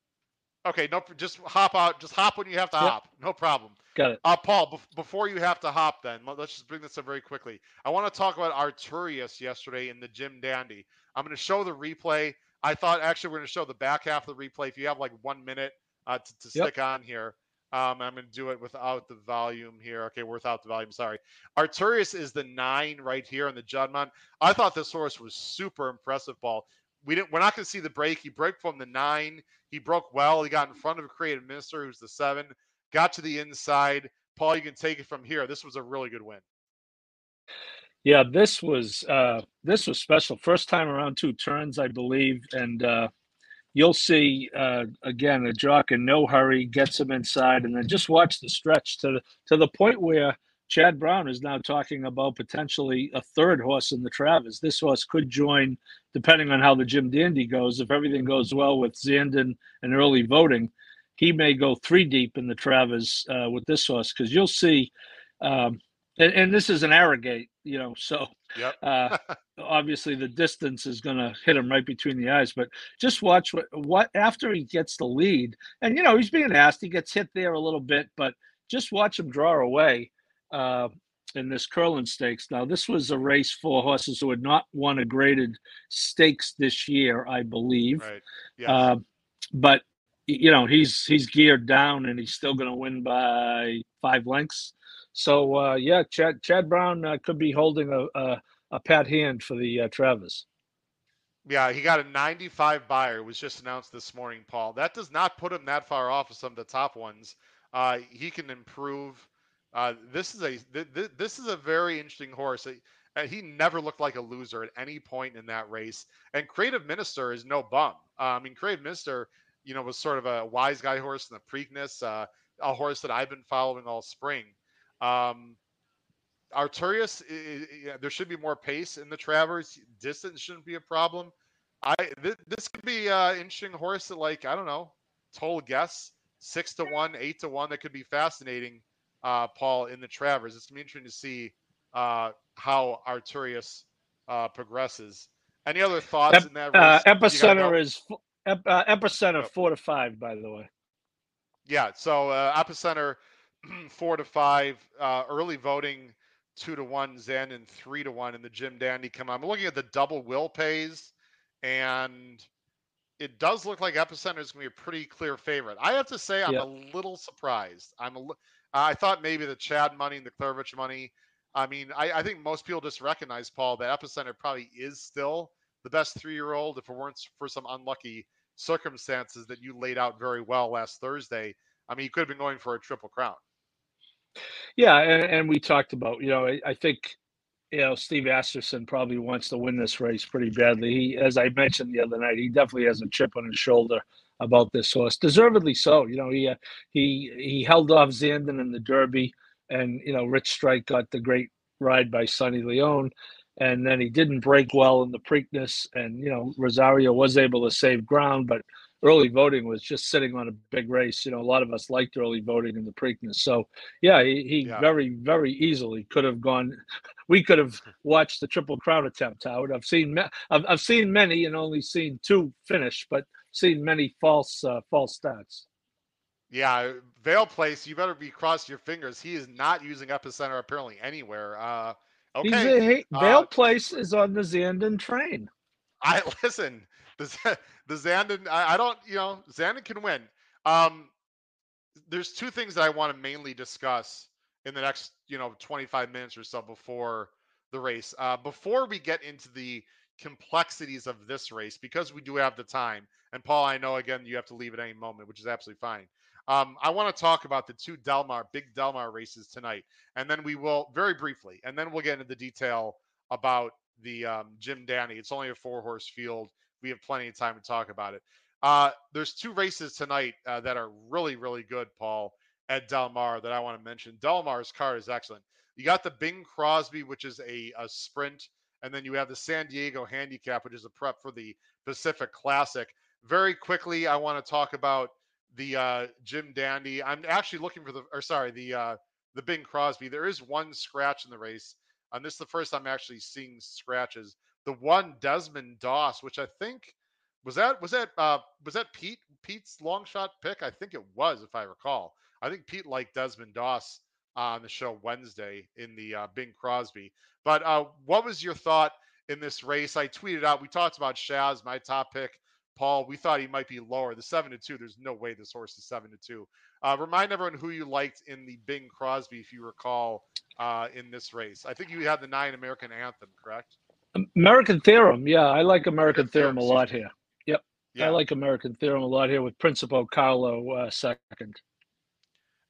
Okay. No. Just hop out. Just hop when you have to yep. hop. No problem. Got it. Uh, Paul, be- before you have to hop, then let's just bring this up very quickly. I want to talk about Arturius yesterday in the Jim Dandy. I'm going to show the replay. I thought actually we're going to show the back half of the replay. If you have like one minute uh, to, to yep. stick on here, um, I'm going to do it without the volume here. Okay, without the volume. Sorry. Arturius is the nine right here on the Juddmonte. I thought this horse was super impressive, Paul. We didn't. We're not going to see the break. He broke from the nine. He broke well. He got in front of a creative minister, who's the seven. Got to the inside. Paul, you can take it from here. This was a really good win. Yeah, this was uh, this was special. First time around two turns, I believe, and uh, you'll see uh, again a jock in no hurry gets him inside, and then just watch the stretch to the, to the point where Chad Brown is now talking about potentially a third horse in the Travers. This horse could join, depending on how the Jim Dandy goes. If everything goes well with Zandon and early voting, he may go three deep in the Travers uh, with this horse because you'll see. Um, and, and, this is an Arrogate, you know, so yep. uh, obviously the distance is going to hit him right between the eyes. But just watch what what after he gets the lead, and you know he's being asked, he gets hit there a little bit, but just watch him draw away uh, in this Curlin Stakes. Now this was a race for horses who had not won a graded stakes this year, I believe. Right. Yes. Uh, but you know he's he's geared down, and he's still going to win by five lengths. So uh, yeah, Chad Chad Brown uh, could be holding a, a, a pat hand for the uh, Travers. Yeah, he got a 95 Beyer. It was just announced this morning, Paul. That does not put him that far off of some of the top ones. Uh, he can improve. Uh, this is a th- th- this is a very interesting horse. Uh, he never looked like a loser at any point in that race. And Creative Minister is no bum. I mean, Creative Minister, you know, was sort of a wise guy horse in the Preakness, a horse that I've been following all spring. Um, Arturius, there should be more pace in the Travers. Distance shouldn't be a problem. I th- this could be an interesting horse that, like, I don't know, total guess six to one, eight to one. That could be fascinating, uh, Paul, in the Travers. It's gonna be interesting to see uh, how Arturius uh, progresses. Any other thoughts Ep- in that uh, race? epicenter is ep- uh, epicenter four to five, by the way. Yeah, so uh, epicenter four to five. Uh, early voting two to one, Zandon three to one, in the Jim Dandy come on. I'm looking at the double will pays, and it does look like Epicenter is going to be a pretty clear favorite. I have to say, I'm a little surprised. I'm a, I thought maybe the Chad money and the Klaravich money. I mean, I, I think most people just recognize Paul that Epicenter probably is still the best three-year-old if it weren't for some unlucky circumstances that you laid out very well last Thursday. I mean, he could have been going for a triple crown. Yeah, and, and we talked about, you know, I, I think, you know, Steve Asmussen probably wants to win this race pretty badly. He, as I mentioned the other night, he definitely has a chip on his shoulder about this horse, deservedly so. You know, he uh, he he held off Zandon in the Derby, and you know, Rich Strike got the great ride by Sonny Leon, and then he didn't break well in the Preakness, and you know, Rosario was able to save ground, but early voting was just sitting on a big race. You know, a lot of us liked early voting in the Preakness. So, yeah, he, he yeah. very, very easily could have gone. We could have watched the Triple Crown attempt, Howard. I've seen, I've, I've seen many and only seen two finish, but seen many false, uh, false stats. Yeah, Vale Place, you better be crossing your fingers. He is not using Epicenter apparently anywhere. Uh, okay. A, Vale uh, Place is on the Zandon train. I listen the the Zandon, I, I, don't, you know, Zandon can win. Um, there's two things that I want to mainly discuss in the next, you know, 25 minutes or so before the race. Uh, before we get into the complexities of this race, because we do have the time, and Paul, I know again you have to leave at any moment, which is absolutely fine. Um, I want to talk about the two Delmar, big Delmar races tonight, and then we will very briefly, and then we'll get into the detail about the um, Jim Dandy. It's only a four horse field we have plenty of time to talk about it. Uh, there's two races tonight uh, that are really, really good, Paul, at Del Mar that I want to mention. Del Mar's car is excellent. You got the Bing Crosby, which is a, a sprint, and then you have the San Diego Handicap, which is a prep for the Pacific Classic. Very quickly, I want to talk about the uh, Jim Dandy. I'm actually looking for the, or sorry, the uh, the Bing Crosby. There is one scratch in the race, and this is the first I'm actually seeing scratches the one Desmond Doss, which I think was that was that uh, was that Pete Pete's long shot pick? I think it was, if I recall. I think Pete liked Desmond Doss on the show Wednesday in the uh, Bing Crosby. But uh, what was your thought in this race? I tweeted out. We talked about Shaz, my top pick. Paul, we thought he might be lower. The seven to two. There's no way this horse is seven to two. Uh, remind everyone who you liked in the Bing Crosby, if you recall, uh, in this race. I think you had the nine American Anthem, correct? American Theorem, yeah, I like American, Theorem, a lot here. Yep, yeah. I like American Theorem a lot here with Principe Carlo uh, second.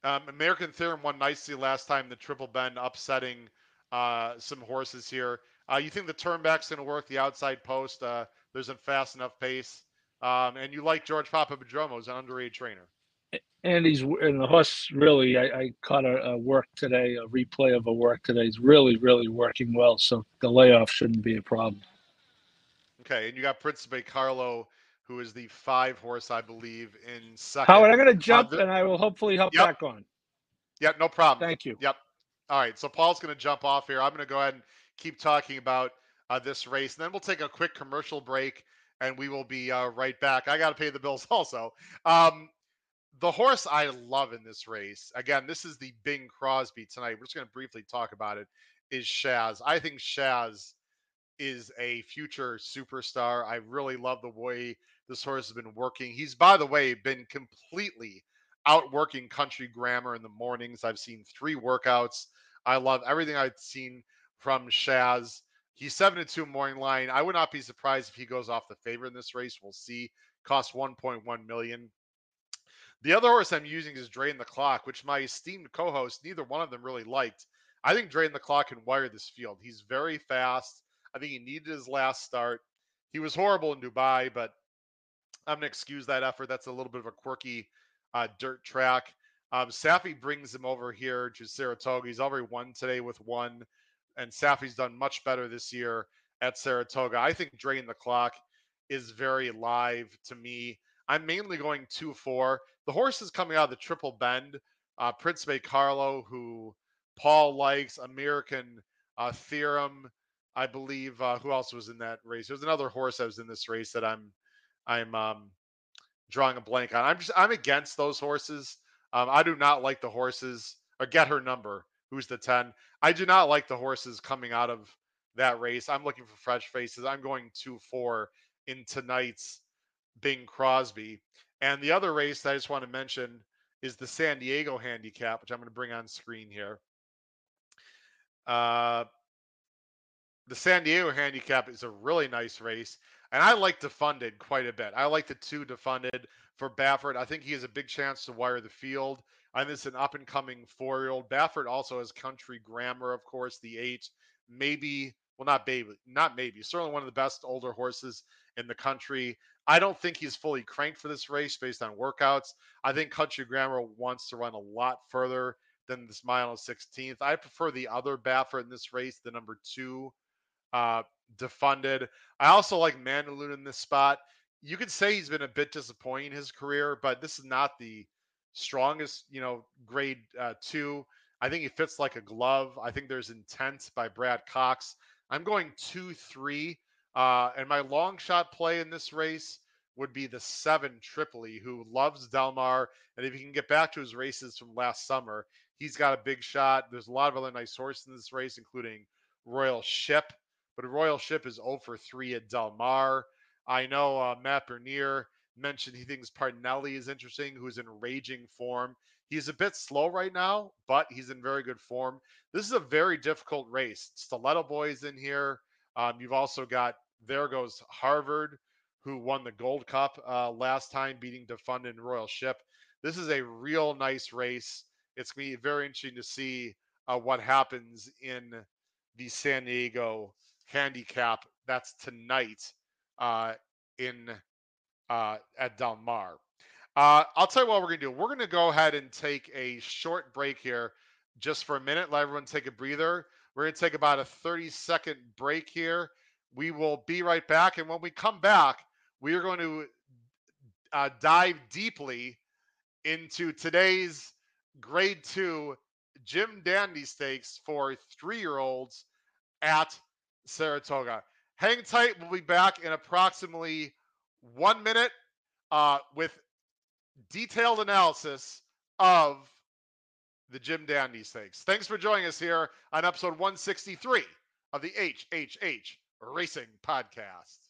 Um, American Theorem won nicely last time. The Triple Bend upsetting uh, some horses here. Uh, you think the turnback's going to work? The outside post, uh, there's a fast enough pace, um, and you like George Papaprodromou as an underage trainer and he's and the horse really I, I caught a, a, work today a replay of a work today. He's really really working well so the layoff shouldn't be a problem. Okay and you got principe carlo who is the five horse i believe in second. Howard i'm going to jump uh, the, and i will hopefully hop yep. back on. Yep no problem. Thank you. Yep. All right so paul's going to jump off here. I'm going to go ahead and keep talking about uh, this race and then we'll take a quick commercial break and we will be uh, right back. I got to pay the bills also. Um, the horse I love in this race, again, this is the Bing Crosby tonight. We're just going to briefly talk about it. Is Shaz? I think Shaz is a future superstar. I really love the way this horse has been working. He's, by the way, been completely outworking Country Grammar in the mornings. I've seen three workouts. I love everything I've seen from Shaz. He's seven to two morning line. I would not be surprised if he goes off the favor in this race. We'll see. Cost 1.1 million. The other horse I'm using is Drain the Clock, which my esteemed co-host, neither one of them really liked. I think Drain the Clock can wire this field. He's very fast. I think he needed his last start. He was horrible in Dubai, but I'm going to excuse that effort. That's a little bit of a quirky uh, dirt track. Um, Saffie brings him over here to Saratoga. He's already won today with one, and Saffie's done much better this year at Saratoga. I think Drain the Clock is very live to me. I'm mainly going 2 4. The horse is coming out of the Triple Bend. Uh, Principe Carlo, who Paul likes, American uh, Theorem, I believe. Uh, who else was in that race? There's another horse that was in this race that I'm I'm um, drawing a blank on. I'm just I'm against those horses. Um, I do not like the horses or get her number. Who's the 10? I do not like the horses coming out of that race. I'm looking for fresh faces. I'm going 2 4 in tonight's Bing Crosby. And the other race I just want to mention is the San Diego handicap, which I'm going to bring on screen here. Uh, the San Diego handicap is a really nice race. And I like Defunded quite a bit. I like the two Defunded for Baffert. I think he has a big chance to wire the field. Think this is an up and coming four year old. Baffert also has country grammar, of course, the eight. Maybe, well, not baby, not maybe, certainly one of the best older horses in the country. I don't think he's fully cranked for this race based on workouts. I think Country Grammar wants to run a lot further than this mile and 16th. I prefer the other Baffert in this race, the number two uh, defunded. I also like Mandaloun in this spot. You could say he's been a bit disappointing in his career, but this is not the strongest, you know, grade uh, two. I think he fits like a glove. I think there's intent by Brad Cox. I'm going two, three. Uh, and my long shot play in this race would be the seven Tripoli, who loves Del Mar. And if he can get back to his races from last summer, he's got a big shot. There's a lot of other nice horses in this race, including Royal Ship. But Royal Ship is 0 for 3 at Del Mar. I know uh, Matt Bernier mentioned he thinks Pardinelli is interesting, who's in raging form. He's a bit slow right now, but he's in very good form. This is a very difficult race. Stiletto Boys in here. Um, you've also got there goes Harvard, who won the Gold Cup uh, last time, beating Defund and Royal Ship. This is a real nice race. It's going to be very interesting to see uh, what happens in the San Diego handicap. That's tonight uh, in uh, at Del Mar. Uh, I'll tell you what we're going to do. We're going to go ahead and take a short break here just for a minute. Let everyone take a breather. We're going to take about a 30 second break here. We will be right back. And when we come back, we are going to uh, dive deeply into today's grade two Jim Dandy Stakes for three year olds at Saratoga. Hang tight. We'll be back in approximately one minute uh, with detailed analysis of the Jim Dandy Stakes. Thanks for joining us here on episode 163 of the HHH Racing Podcast.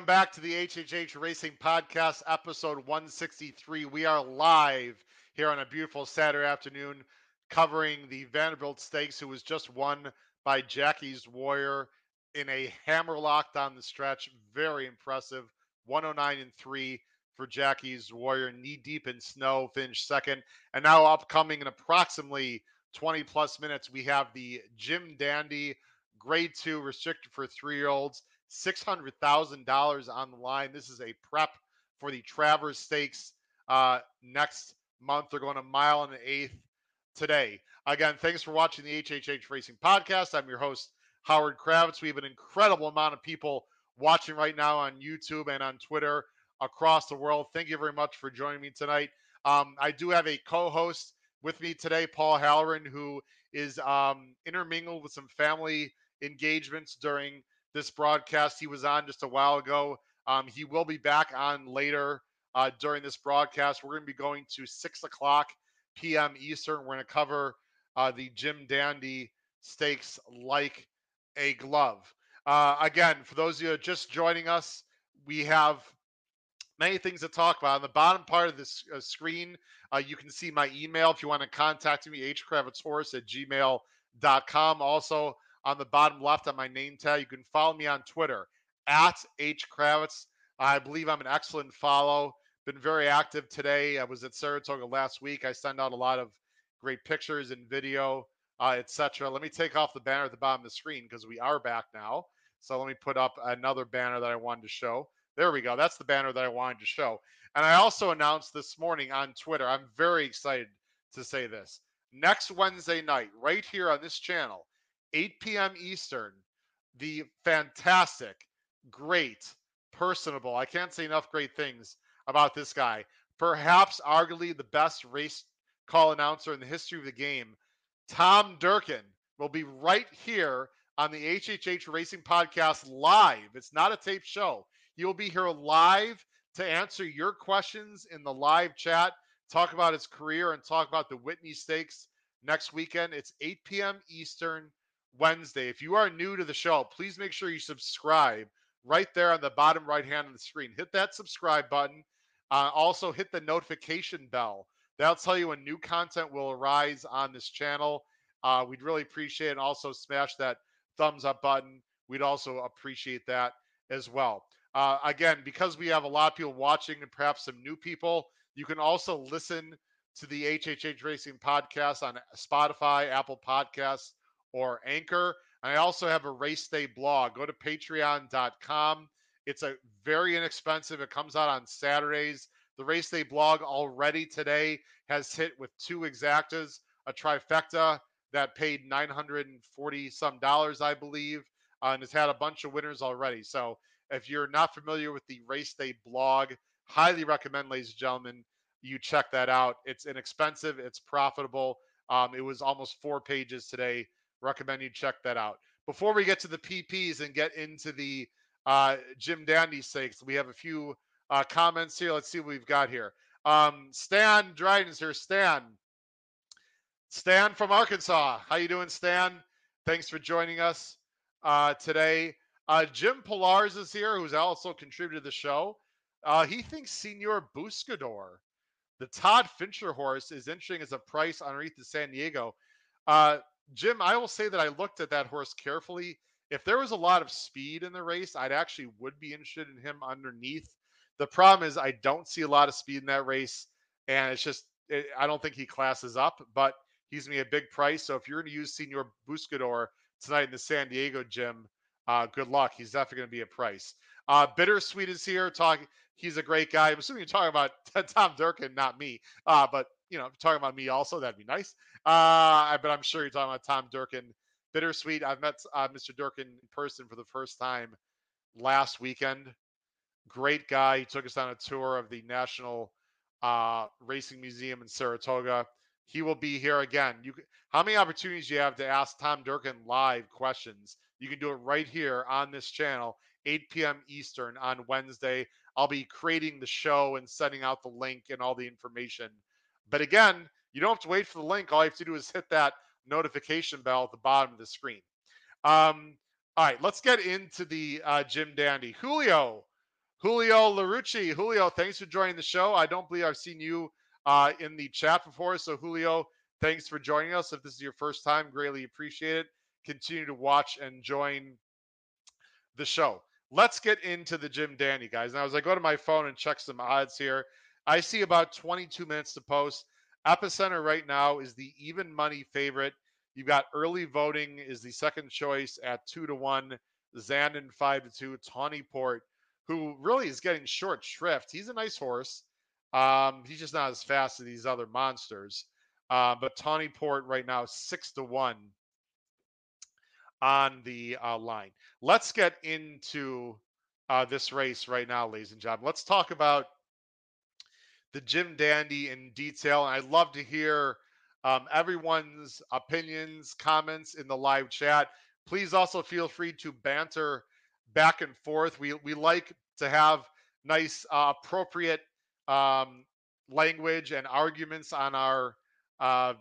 Back to the HHH Racing Podcast, episode 163. We are live here on a beautiful Saturday afternoon covering the Vanderbilt Stakes, who was just won by Jackie's Warrior in a hammer hammerlock down the stretch. Very impressive. 109 and 3 for Jackie's Warrior, knee deep in snow, finished second. And now, upcoming in approximately 20 plus minutes, we have the Jim Dandy grade two restricted for three year olds. $600,000 on the line. This is a prep for the Travers Stakes uh, next month. They're going a mile and an eighth today. Again, thanks for watching the HHH Racing Podcast. I'm your host, Howard Kravets. We have an incredible amount of people watching right now on YouTube and on Twitter across the world. Thank you very much for joining me tonight. Um, I do have a co host with me today, Paul Halloran, who is um, intermingled with some family engagements during this broadcast. He was on just a while ago. Um, he will be back on later uh, during this broadcast. We're going to be going to 6 o'clock p.m. Eastern. We're going to cover uh, the Jim Dandy Stakes like a glove. Uh, again, for those of you just joining us, we have many things to talk about. On the bottom part of this uh, screen, uh, you can see my email if you want to contact me, hkravetshorse at gmail.com. Also, on the bottom left on my name tag. You can follow me on Twitter at H Kravets. I believe I'm an excellent follow. Been very active today. I was at Saratoga last week. I send out a lot of great pictures and video, uh, etc. Let me take off the banner at the bottom of the screen because we are back now. So let me put up another banner that I wanted to show. There we go. That's the banner that I wanted to show. And I also announced this morning on Twitter. I'm very excited to say this. Next Wednesday night, right here on this channel, 8 p.m. Eastern, the fantastic, great, personable, I can't say enough great things about this guy. Perhaps arguably the best race call announcer in the history of the game. Tom Durkin will be right here on the HHH Racing Podcast live. It's not a tape show. He will be here live to answer your questions in the live chat, talk about his career, and talk about the Whitney Stakes next weekend. It's 8 p.m. Eastern, Wednesday. If you are new to the show, please make sure you subscribe right there on the bottom right hand of the screen. Hit that subscribe button. Uh, also, hit the notification bell. That'll tell you when new content will arise on this channel. Uh, we'd really appreciate it. And also, smash that thumbs up button. We'd also appreciate that as well. Uh, again, because we have a lot of people watching and perhaps some new people, you can also listen to the HHH Racing podcast on Spotify, Apple Podcasts, or Anchor. I also have a race day blog. Go to patreon.com. It's a very inexpensive. It comes out on Saturdays. The race day blog already today has hit with two exactas, a trifecta that paid 940 some dollars, I believe, uh, and has had a bunch of winners already. So if you're not familiar with the race day blog, highly recommend, ladies and gentlemen, you check that out. It's inexpensive, it's profitable. Um, it was almost four pages today recommend you check that out. Before we get to the PPs and get into the uh, Jim Dandy sakes, we have a few uh, comments here. Let's see what we've got here. Um, Stan Dryden's here. Stan, Stan from Arkansas. How you doing, Stan? Thanks for joining us uh, today. Uh, Jim Pilars is here, who's also contributed to the show. Uh, he thinks Senor Buscador, the Todd Fincher horse, is interesting as a price underneath the San Diego. Uh, Jim, I will say that I looked at that horse carefully. If there was a lot of speed in the race, I'd actually would be interested in him underneath. The problem is I don't see a lot of speed in that race, and it's just it, I don't think he classes up. But he's gonna be a big price. So if you're gonna use Senor Buscador tonight in the San Diego gym, uh, good luck. He's definitely gonna be a price. Uh, Bittersweet is here talking. He's a great guy. I'm assuming you're talking about Tom Durkin, not me. Uh, but you know, talking about me also, that'd be nice. Uh, but I'm sure you're talking about Tom Durkin. Bittersweet. I've met uh, Mr. Durkin in person for the first time last weekend. Great guy. He took us on a tour of the National uh, Racing Museum in Saratoga. He will be here again. You, how many opportunities do you have to ask Tom Durkin live questions? You can do it right here on this channel, 8 p.m. Eastern on Wednesday. I'll be creating the show and sending out the link and all the information but again, you don't have to wait for the link. All you have to do is hit that notification bell at the bottom of the screen. Um, all right, let's get into the uh, Jim Dandy. Julio, Julio Larucci. Julio, thanks for joining the show. I don't believe I've seen you uh, in the chat before. So, Julio, thanks for joining us. If this is your first time, greatly appreciate it. Continue to watch and join the show. Let's get into the Jim Dandy, guys. Now, as I go to my phone and check some odds here, I see about 22 minutes to post. Epicenter right now is the even money favorite. You've got early voting is the second choice at two to one. Zandon five to two. Tawny Port, who really is getting short shrift. He's a nice horse. Um, he's just not as fast as these other monsters. Uh, but Tawny Port right now six to one on the uh, line. Let's get into uh, this race right now, ladies and gentlemen. Let's talk about the Jim Dandy in detail. And I'd love to hear um, everyone's opinions, comments in the live chat. Please also feel free to banter back and forth. We we like to have nice, uh, appropriate um, language and arguments on our uh,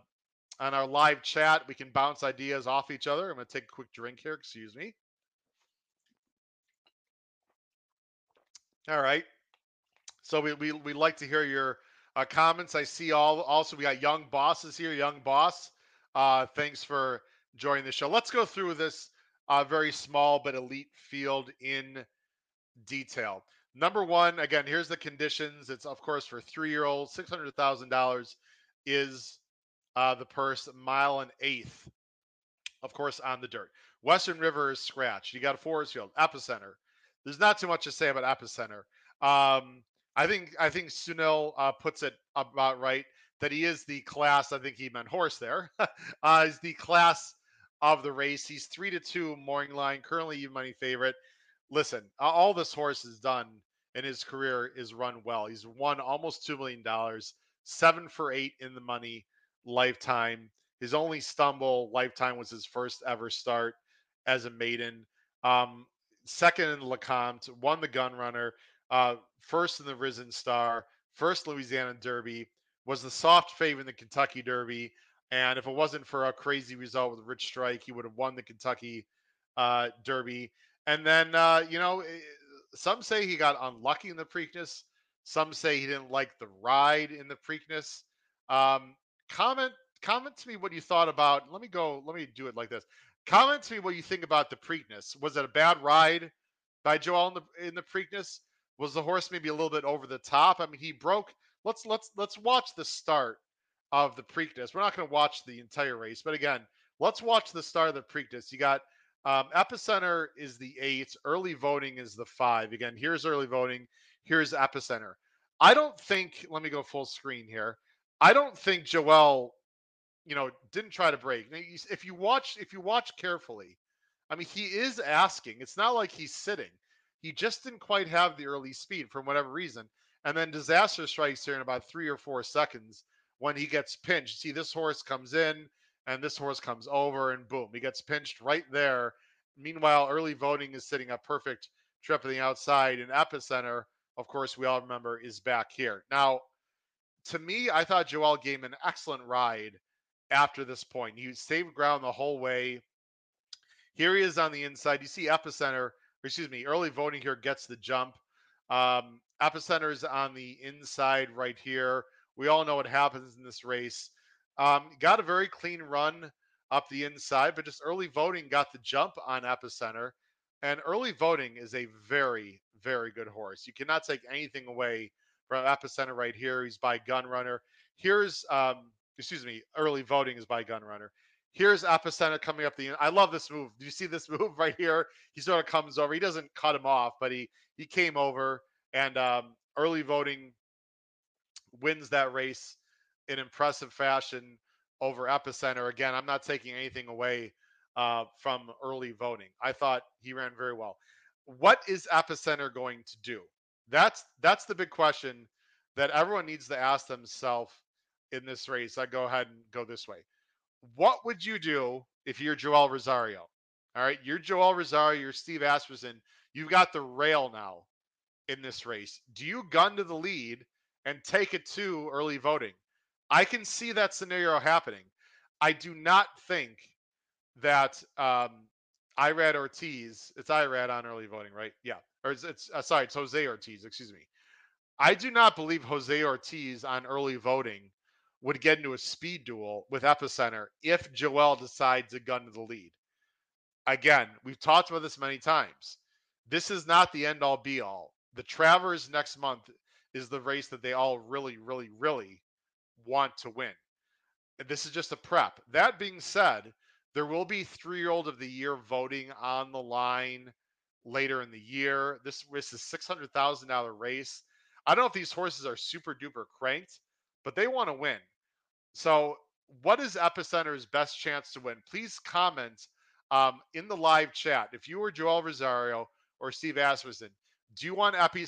on our live chat. We can bounce ideas off each other. I'm going to take a quick drink here. Excuse me. All right. So we we, we like to hear your uh, comments. I see all. Also, we got young bosses here. Young boss. Uh, thanks for joining the show. Let's go through this uh, very small but elite field in detail. Number one, again, here's the conditions. It's of course for three-year-olds. Six hundred thousand dollars is uh, the purse. Mile and eighth, of course, on the dirt. Western River is scratched. You got a Forest Field, Epicenter. There's not too much to say about Epicenter. Um, I think I think Sunil uh, puts it about right that he is the class. I think he meant horse there. uh, is the class of the race. He's three to two mooring line. Currently, even money favorite. Listen, all this horse has done in his career is run well. He's won almost two million dollars, seven for eight in the money lifetime. His only stumble lifetime was his first ever start as a maiden. Um, second in Lecomte, won the gun runner, uh, first in the Risen Star, first Louisiana Derby, was the soft favorite in the Kentucky Derby. And if it wasn't for a crazy result with Rich Strike, he would have won the Kentucky uh, Derby. And then, uh, you know, eh, some say he got unlucky in the Preakness. Some say he didn't like the ride in the Preakness. Um, comment comment to me what you thought about. Let me go. Let me do it like this. Comment to me what you think about the Preakness. Was it a bad ride by Joel in the in the Preakness? Was the horse maybe a little bit over the top? I mean, he broke. Let's let's let's watch the start of the Preakness. We're not going to watch the entire race, but again, let's watch the start of the Preakness. You got um, Epicenter is the eight. Early voting is the five. Again, here's early voting. Here's Epicenter. I don't think. Let me go full screen here. I don't think Joel, you know, didn't try to break. If you watch, if you watch carefully, I mean, he is asking. It's not like he's sitting. He just didn't quite have the early speed for whatever reason. And then disaster strikes here in about three or four seconds when he gets pinched. See, this horse comes in and this horse comes over, and boom, he gets pinched right there. Meanwhile, early voting is sitting a perfect trip on the outside, and epicenter, of course, we all remember, is back here. Now, to me, I thought Joel gave an excellent ride after this point. He saved ground the whole way. Here he is on the inside. You see Epicenter, excuse me, early voting here gets the jump. Um, Epicenter is on the inside right here. We all know what happens in this race. Um, got a very clean run up the inside, but just early voting got the jump on Epicenter. And early voting is a very, very good horse. You cannot take anything away Epicenter right here. He's by Gunrunner. Here's, um, excuse me, early voting is by Gunrunner. Here's Epicenter coming up the. I love this move. Do you see this move right here? He sort of comes over. He doesn't cut him off, but he he came over and um, early voting wins that race in impressive fashion over Epicenter. Again, I'm not taking anything away uh, from early voting. I thought he ran very well. What is Epicenter going to do? That's that's the big question that everyone needs to ask themselves in this race. I go ahead and go this way. What would you do if you're Joel Rosario? All right, you're Joel Rosario, you're Steve Asmussen. You've got the rail now in this race. Do you gun to the lead and take it to early voting? I can see that scenario happening. I do not think that um, Irad Ortiz, it's Irad on early voting, right? Yeah. Or it's, it's uh, sorry, it's Jose Ortiz. Excuse me. I do not believe Jose Ortiz on early voting would get into a speed duel with Epicenter if Joel decides to gun to the lead. Again, we've talked about this many times. This is not the end all be all. The Travers next month is the race that they all really, really, really want to win. And this is just a prep. That being said, there will be three year old of the year voting on the line later in the year. This, this is $600,000 race. I don't know if these horses are super duper cranked, but they want to win. So, what is Epicenter's best chance to win? Please comment um, in the live chat. If you were Joel Rosario or Steve Asmussen, do you want Epi,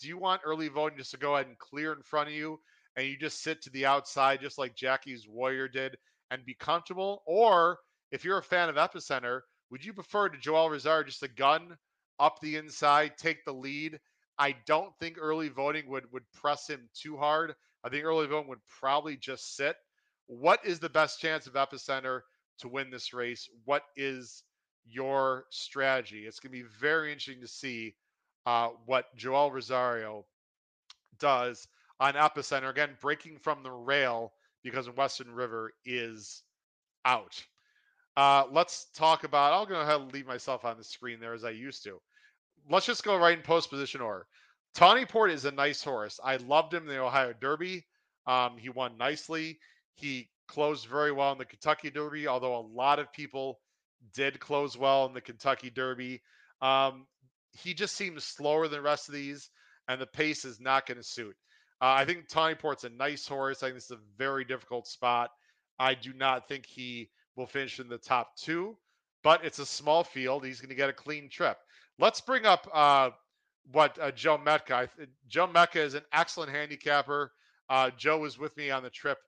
do you want early voting just to go ahead and clear in front of you and you just sit to the outside just like Jackie's Warrior did and be comfortable? Or if you're a fan of Epicenter, would you prefer to Joel Rosario just a gun up the inside, take the lead? I don't think early voting would would press him too hard. I think early voting would probably just sit. What is the best chance of Epicenter to win this race? What is your strategy? It's going to be very interesting to see uh, what Joel Rosario does on Epicenter. Again, breaking from the rail because Western River is out. Uh, let's talk about. I'll go ahead and leave myself on the screen there as I used to. Let's just go right in post position order. Tawny Port is a nice horse. I loved him in the Ohio Derby. Um, he won nicely. He closed very well in the Kentucky Derby, although a lot of people did close well in the Kentucky Derby. Um, he just seems slower than the rest of these, and the pace is not going to suit. Uh, I think Tawny Port's a nice horse. I think this is a very difficult spot. I do not think he will finish in the top two, but it's a small field. He's going to get a clean trip. Let's bring up uh, what uh, Joe Metka. Joe Metka is an excellent handicapper. Uh, Joe was with me on the trip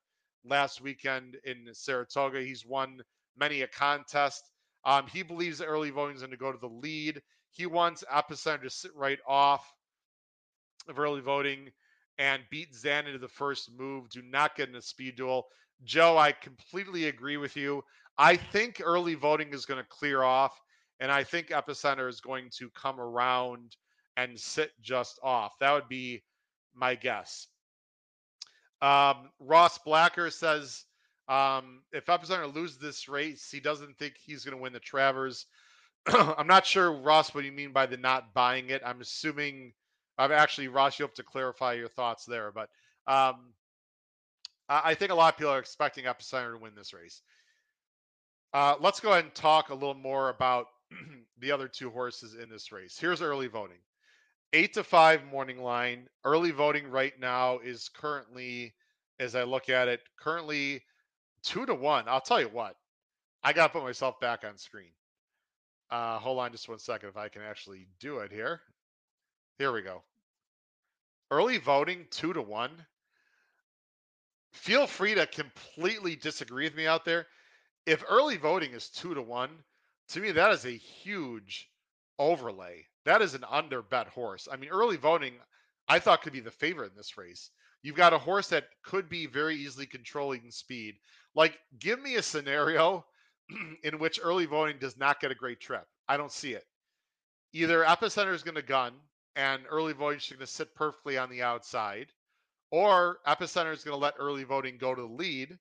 last weekend in Saratoga. He's won many a contest. Um, he believes early voting is going to go to the lead. He wants Epicenter to sit right off of early voting and beat Zan into the first move. Do not get in a speed duel. Joe, I completely agree with you. I think early voting is going to clear off, and I think Epicenter is going to come around and sit just off. That would be my guess. Um, Ross Blacker says um, if Epicenter loses this race, he doesn't think he's going to win the Travers. I'm not sure, Ross, what you mean by the not buying it. I'm assuming, I'm actually, Ross, you have to clarify your thoughts there. But um, I think a lot of people are expecting Epicenter to win this race. Uh, let's go ahead and talk a little more about the other two horses in this race. Here's early voting eight to five morning line. Early voting right now is currently, as I look at it, currently two to one. I'll tell you what, I got to put myself back on screen. Uh, hold on just one second if I can actually do it here. Here we go. Early voting two to one. Feel free to completely disagree with me out there. If early voting is two to one, to me that is a huge overlay. That is an under bet horse. I mean, early voting, I thought could be the favorite in this race. You've got a horse that could be very easily controlling speed. Like, give me a scenario in which early voting does not get a great trip. I don't see it. Either Epicenter is going to gun and early voting is going to sit perfectly on the outside, or Epicenter is going to let early voting go to the lead,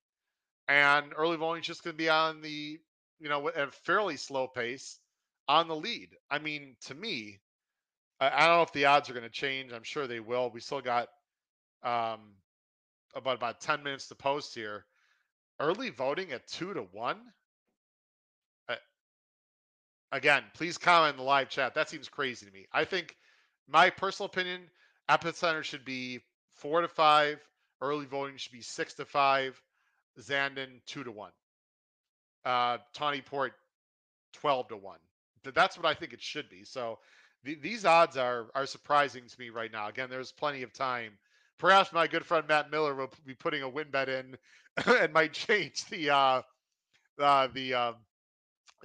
and early voting is just going to be on the, you know, at a fairly slow pace on the lead. I mean, to me, I, don't know if the odds are going to change. I'm sure they will. We still got um, about about 10 minutes to post here. Early voting at two to one. Again, please comment in the live chat. That seems crazy to me. I think, my personal opinion, Epicenter should be four to five. Early voting should be six to five. Zandon two to one. Uh, Tawny Port twelve to one that's what I think it should be. So the, these odds are are surprising to me right now. Again, there's plenty of time. Perhaps my good friend Matt Miller will be putting a win bet in and might change the uh, uh, the uh,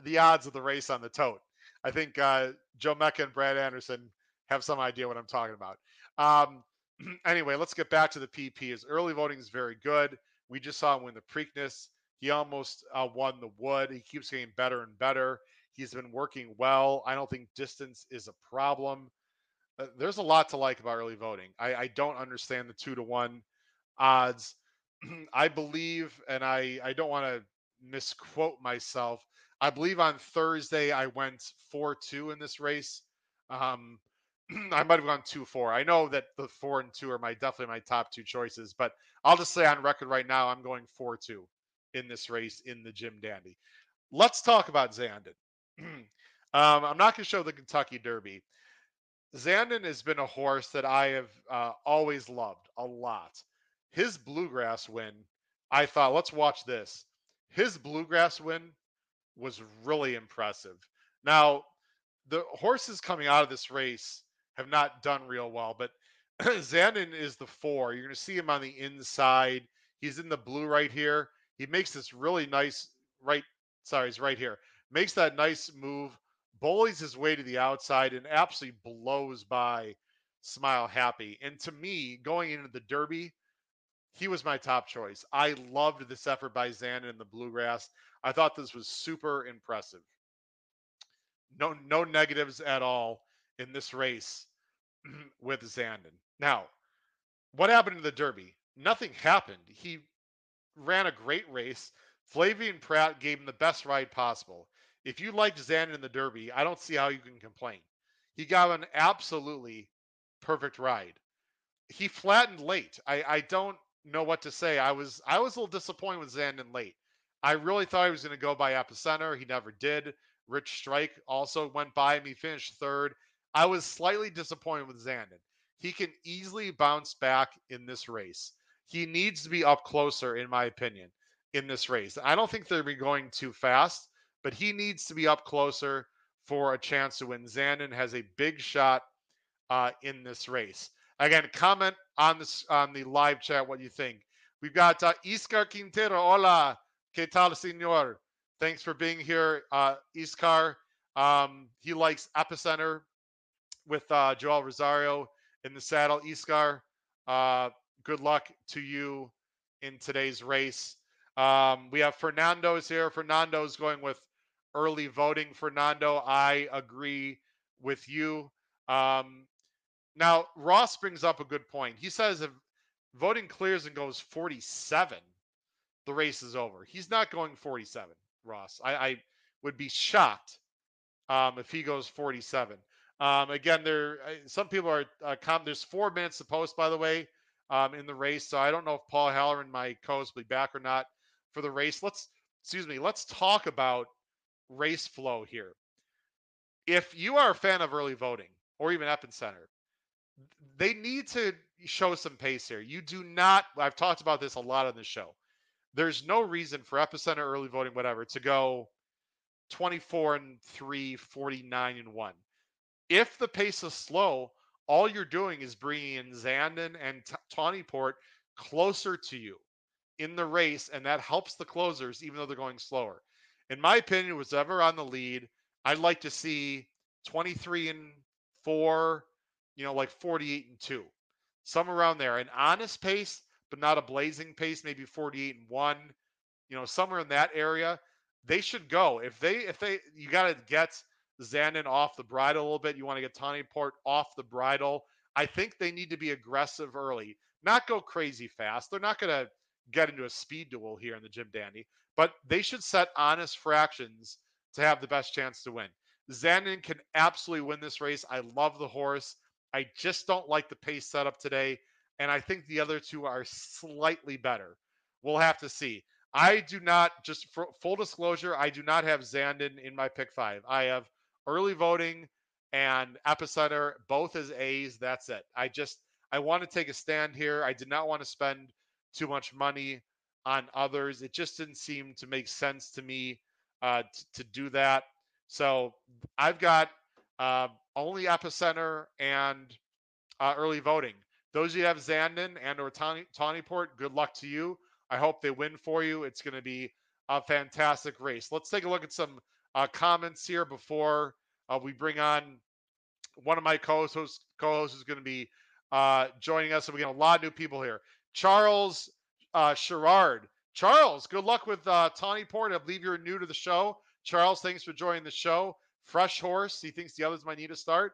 the odds of the race on the tote. I think uh, Joe Mecca and Brad Anderson have some idea what I'm talking about. Um, anyway, let's get back to the PP. His Early voting is very good. We just saw him win the Preakness. He almost uh, won the Wood. He keeps getting better and better. He's been working well. I don't think distance is a problem. uh, there's a lot to like about early voting. I, I don't understand the two to one odds. I believe, and I, I don't want to misquote myself. I believe on Thursday I went 4 2 in this race. Um, I might have gone 2 4. I know that the 4 and 2 are my definitely my top two choices, but I'll just say on record right now I'm going 4 2 in this race in the Jim Dandy. Let's talk about Zandon. um, I'm not going to show the Kentucky Derby. Zandon has been a horse that I have uh, always loved a lot. His bluegrass win, I thought, let's watch this. His bluegrass win was really impressive. Now, the horses coming out of this race have not done real well, but Zandon is the four. You're going to see him on the inside. He's in the blue right here. He makes this really nice right. Sorry, he's right here. Makes that nice move, bullies his way to the outside, and absolutely blows by Smile Happy. And to me, going into the Derby, he was my top choice. I loved this effort by Zandon in the bluegrass. I thought this was super impressive. No, no negatives at all in this race with Zandon. Now, what happened in the Derby? Nothing happened. He ran a great race. Flavien Prat gave him the best ride possible. If you liked Zandon in the Derby, I don't see how you can complain. He got an absolutely perfect ride. He flattened late. I, I don't know what to say. I was I was a little disappointed with Zandon late. I really thought he was going to go by Epicenter. He never did. Rich Strike also went by him. He finished third. I was slightly disappointed with Zandon. He can easily bounce back in this race. He needs to be up closer, in my opinion, in this race. I don't think they'll be going too fast, but he needs to be up closer for a chance to win. Zandon has a big shot uh, in this race. Again, comment on this on the live chat what you think. We've got uh, Iscar Quintero. Hola, ¿qué tal, señor? Thanks for being here, uh, Iscar. Um, he likes Epicenter with uh, Joel Rosario in the saddle. Iscar, uh, good luck to you in today's race. Um, we have Fernando's here. Fernando's going with early voting. Fernando, I agree with you. Um, now, Ross brings up a good point. He says if voting clears and goes 47, the race is over. He's not going 47, Ross. I, I would be shocked um, if he goes 47. Um, again, there some people are uh, there's four minutes to post, by the way, um, in the race. So I don't know if Paul Halloran, my co-host, will be back or not for the race. Let's excuse me. Let's talk about race flow here. If you are a fan of early voting or even Epicenter, they need to show some pace here. You do not. I've talked about this a lot on the show. There's no reason for Epicenter early voting, whatever, to go 24 and 3, 49 and 1. If the pace is slow, all you're doing is bringing in Zandon and T- Tawnyport closer to you in the race, and that helps the closers, even though they're going slower. In my opinion, was ever on the lead, I'd like to see 23 and 4, you know, like 48 and 2, somewhere around there. An honest pace, but not a blazing pace, maybe 48 and 1, you know, somewhere in that area. They should go. If they, if they, you got to get Zandon off the bridle a little bit. You want to get Tawny Port off the bridle. I think they need to be aggressive early, not go crazy fast. They're not going to get into a speed duel here in the Jim Dandy, but they should set honest fractions to have the best chance to win. Zandon can absolutely win this race. I love the horse. I just don't like the pace setup today. And I think the other two are slightly better. We'll have to see. I do not, just for full disclosure, I do not have Zandon in my pick five. I have early voting and Epicenter, both as A's. That's it. I just, I want to take a stand here. I did not want to spend too much money on others. It just didn't seem to make sense to me uh, t- to do that. So I've got uh, only Epicenter and uh, early voting. Those you have Zandon and or Tawny, Tawnyport, good luck to you. I hope they win for you. It's going to be a fantastic race. Let's take a look at some uh, comments here before uh, we bring on one of my co-hosts. Co-hosts is going to be uh, joining us, and we got a lot of new people here. Charles uh, Sherrard. Charles, good luck with uh, Tawnyport. I believe you're new to the show. Charles, thanks for joining the show. Fresh horse. He thinks the others might need to start.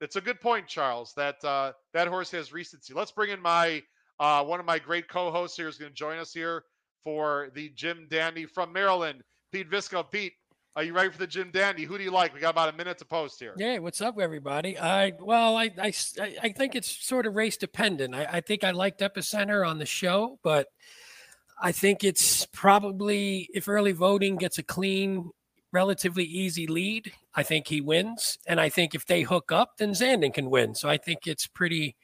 it's a good point, Charles. That uh, that horse has recency. Let's bring in my uh, one of my great co-hosts here is going to join us here for the Jim Dandy from Maryland, Pete Visco. Pete, are you ready for the Jim Dandy? Who do you like? We got about a minute to post here. Yeah, what's up, everybody? I well, I I, I think it's sort of race dependent. I, I think I liked Epicenter on the show, but I think it's probably if early voting gets a clean, relatively easy lead, I think he wins. And I think if they hook up, then Zandon can win. So I think it's pretty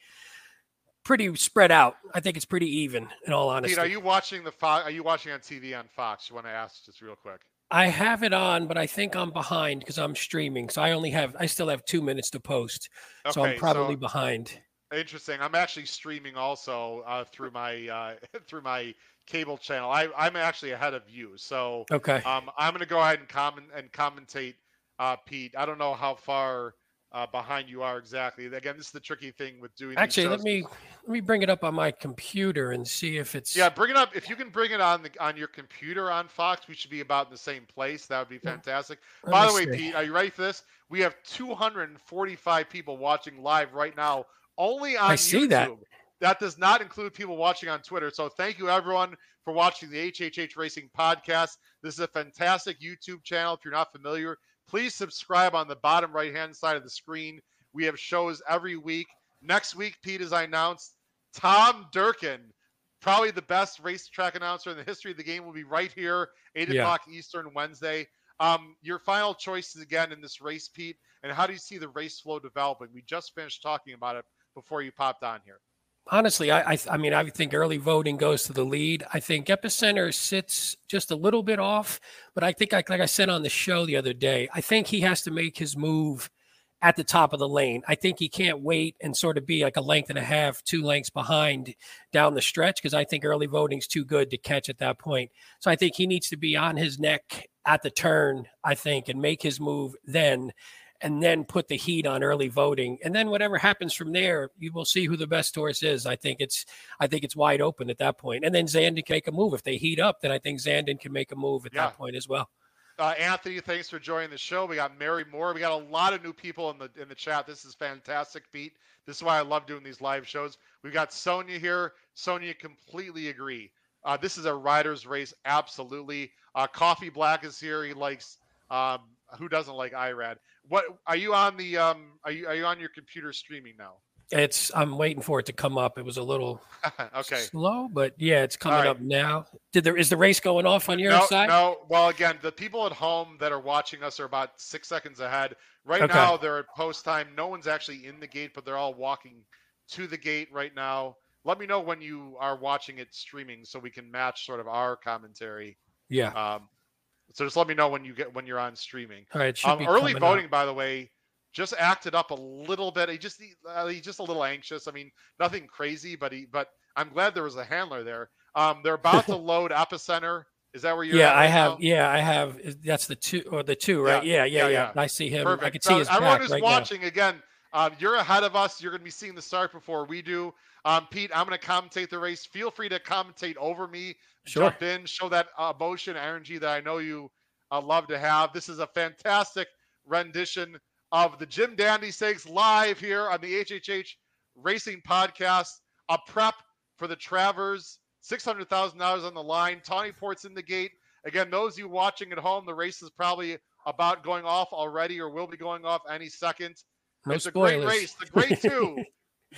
pretty spread out. I think it's pretty even in all honesty. Pete, are you watching the Fox? Are you watching on TV on Fox? You want to ask just real quick? I have it on, but I think I'm behind because I'm streaming. So I only have I still have two minutes to post. Okay, so I'm probably so behind. Interesting. I'm actually streaming also uh, through my uh, through my cable channel. I, I'm actually ahead of you, so okay. Um, I'm going to go ahead and comment and commentate, uh, Pete. I don't know how far uh, behind you are exactly. Again, this is the tricky thing with doing. Actually, let me let me bring it up on my computer and see if it's. Yeah, bring it up. If you can bring it on the on your computer on Fox, we should be about in the same place. That would be fantastic. Let By the way, see. Pete, are you ready for this? We have 245 people watching live right now, only on I see YouTube. that. That does not include people watching on Twitter. So thank you everyone for watching the HHH Racing podcast. This is a fantastic YouTube channel. If you're not familiar, please subscribe on the bottom right hand side of the screen. We have shows every week. Next week, Pete, as I announced, Tom Durkin, probably the best racetrack announcer in the history of the game, will be right here, 8 yeah. o'clock Eastern Wednesday. Um, your final choices again in this race, Pete, and how do you see the race flow developing? We just finished talking about it before you popped on here honestly, I, I, I mean, I think early voting goes to the lead. I think Epicenter sits just a little bit off, but I think, like, like I said on the show the other day, I think he has to make his move at the top of the lane. I think he can't wait and sort of be like a length and a half, two lengths behind down the stretch because I think early voting's too good to catch at that point. So I think he needs to be on his neck at the turn, I think, and make his move then and then put the heat on early voting. And then whatever happens from there, you will see who the best horse is. I think it's I think it's wide open at that point. And then Zandon can make a move. If they heat up, then I think Zandon can make a move at yeah. that point as well. Uh, Anthony, thanks for joining the show. We got Mary Moore. We got a lot of new people in the in the chat. This is fantastic, Pete. This is why I love doing these live shows. We've got Sonia here. Sonia, completely agree. Uh, this is a rider's race, absolutely. Uh, Coffee Black is here. He likes um, who doesn't like Irad? What are you on the um are you are you on your computer streaming now? It's I'm waiting for it to come up. It was a little okay slow, but yeah, it's coming right. up now. Did there is the race going off on your no, side? No. Well, again, the people at home that are watching us are about six seconds ahead. Right okay. now, they're at post time. No one's actually in the gate, but they're all walking to the gate right now. Let me know when you are watching it streaming, so we can match sort of our commentary. Yeah. Um, so just let me know when you get when you're on streaming. All right. Um, early voting, up. by the way, just acted up a little bit. He just he, uh, he's just a little anxious. I mean, nothing crazy, but he but I'm glad there was a handler there. Um, they're about to load Epicenter. Is that where you're? Yeah, right I have. Now? Yeah, I have. That's the two or the two, right? Yeah, yeah, yeah. yeah, yeah. I see him. Perfect. I can see his Everyone who's right watching now. again. Um, you're ahead of us. You're going to be seeing the start before we do. Um, Pete, I'm going to commentate the race. Feel free to commentate over me. Sure. Jump in, show that emotion, energy that I know you I love to have. This is a fantastic rendition of the Jim Dandy Stakes live here on the HHH Racing Podcast. A prep for the Travers, $600,000 on the line. Tawny Port's in the gate. Again, those of you watching at home, the race is probably about going off already or will be going off any second. No it's spoilers. a great race. The great two,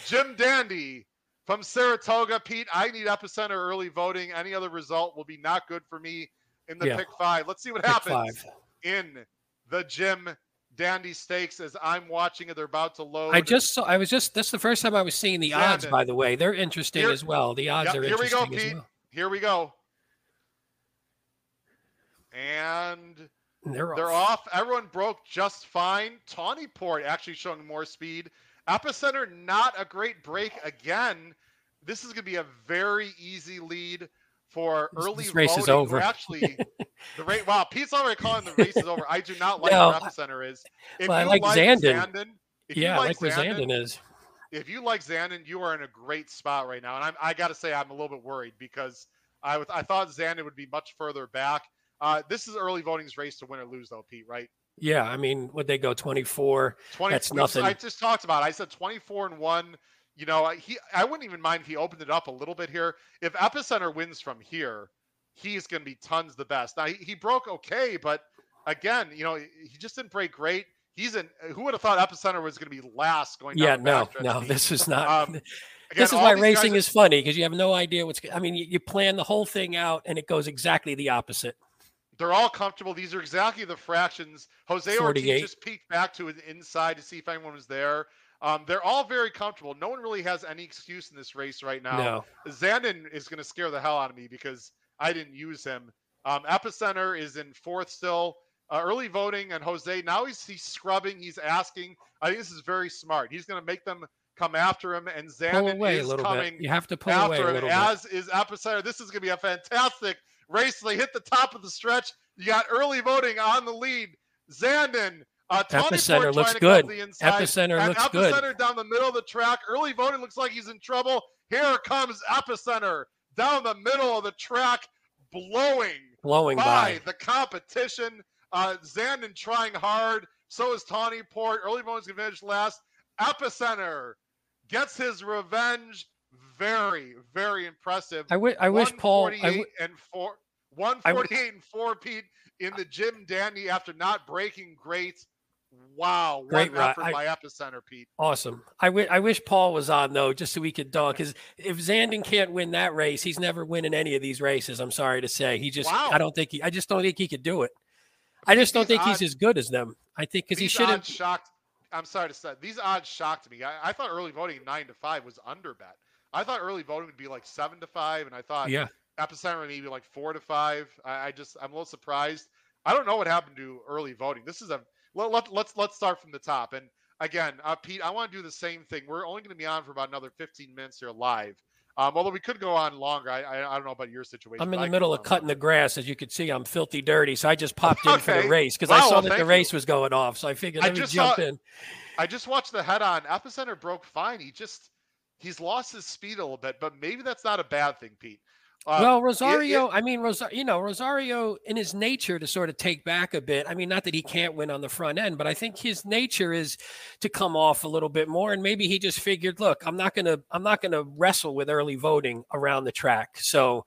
Jim Dandy from Saratoga. Pete, I need epicenter early voting. Any other result will be not good for me in the yeah. pick five. Let's see what pick happens five. in the Jim Dandy Stakes as I'm watching it. They're about to load. I just saw. I was just. That's the first time I was seeing the odds. By the way, they're interesting here, as well. The odds yep, are here interesting. Here we go, Pete. Well. Here we go. And they're, they're off. off. Everyone broke just fine. Tawny Port actually showing more speed. Epicenter not a great break again. This is going to be a very easy lead for early this race voting, is over. Actually, the rate. Wow, Pete's already calling the race is over. I do not like no, where Epicenter is. If well, I like, like Zandon. Zandon yeah, like, like where Zandon, is. If you like Zandon, you are in a great spot right now. And I'm, I got to say, I'm a little bit worried because I, I thought Zandon would be much further back. Uh, this is early voting's race to win or lose, though, Pete. Right? Yeah, I mean, would they go 24? 20, That's nothing. I just talked about. It. I said 24 and one. You know, he. I wouldn't even mind if he opened it up a little bit here. If Epicenter wins from here, he's going to be tons the best. Now he, he broke okay, but again, you know, he just didn't break great. He's in. Who would have thought Epicenter was going to be last going? Yeah, down no, no, this is not. Um, Again, this is why racing are- is funny because you have no idea what's. I mean, you, you plan the whole thing out and it goes exactly the opposite. They're all comfortable. These are exactly the fractions. Jose Ortiz just peeked back to his inside to see if anyone was there. Um, they're all very comfortable. No one really has any excuse in this race right now. No, Zandon is going to scare the hell out of me because I didn't use him. Um, Epicenter is in fourth still. Uh, early voting and Jose now he's he's scrubbing. He's asking. I think this is very smart. He's going to make them come after him, and Zandon away a is coming bit. You have to pull away after a him, little bit. as is Epicenter. This is going to be a fantastic race. They hit the top of the stretch. You got early voting on the lead. Zandon, uh, Tawny Epicenter looks trying to come good. the inside. Epicenter And looks good. Epicenter down the middle of the track. Early voting looks like he's in trouble. Here comes Epicenter down the middle of the track, blowing Blowing by by. the competition. Uh, Zandon trying hard. So is Tawny Port. Early voting's going to finish last. Epicenter gets his revenge. Very, very impressive. I wish. Paul. I 148 w- and four, 148 and four, Pete, in the Jim Dandy after not breaking great. Wow, Great effort I- by Epicenter, Pete. awesome. I I wish Paul was on though, just so we could dog. Because if Zandon can't win that race, he's never winning any of these races. I'm sorry to say. He just. Wow. I don't think he. I just don't think he could do it. I just don't think he's as good as them. I think because he should have. shocked. I'm sorry to say these odds shocked me. I, I thought early voting nine to five was under bet. I thought early voting would be like seven to five, and I thought Yeah. Epicenter maybe like four to five. I, I just I'm a little surprised. I don't know what happened to early voting. This is a let, let, let's let's start from the top. And again, uh, Pete, I want to do the same thing. We're only going to be on for about another 15 minutes here live. Um, although we could go on longer. I, I I don't know about your situation. I'm in the middle of cutting the grass. As you can see, I'm filthy dirty. So I just popped in for the race because Wow, I saw well, that the race you. was going off. So I figured I me just jump saw- in. I just watched the head on. Epicenter broke fine. He just he's lost his speed a little bit, but maybe that's not a bad thing, Pete. Uh, well, it- Rosario, I mean, Rosario, you know, Rosario in his nature to sort of take back a bit. I mean, not that he can't win on the front end, but I think his nature is to come off a little bit more. And maybe he just figured, look, I'm not gonna, I'm not gonna wrestle with early voting around the track. So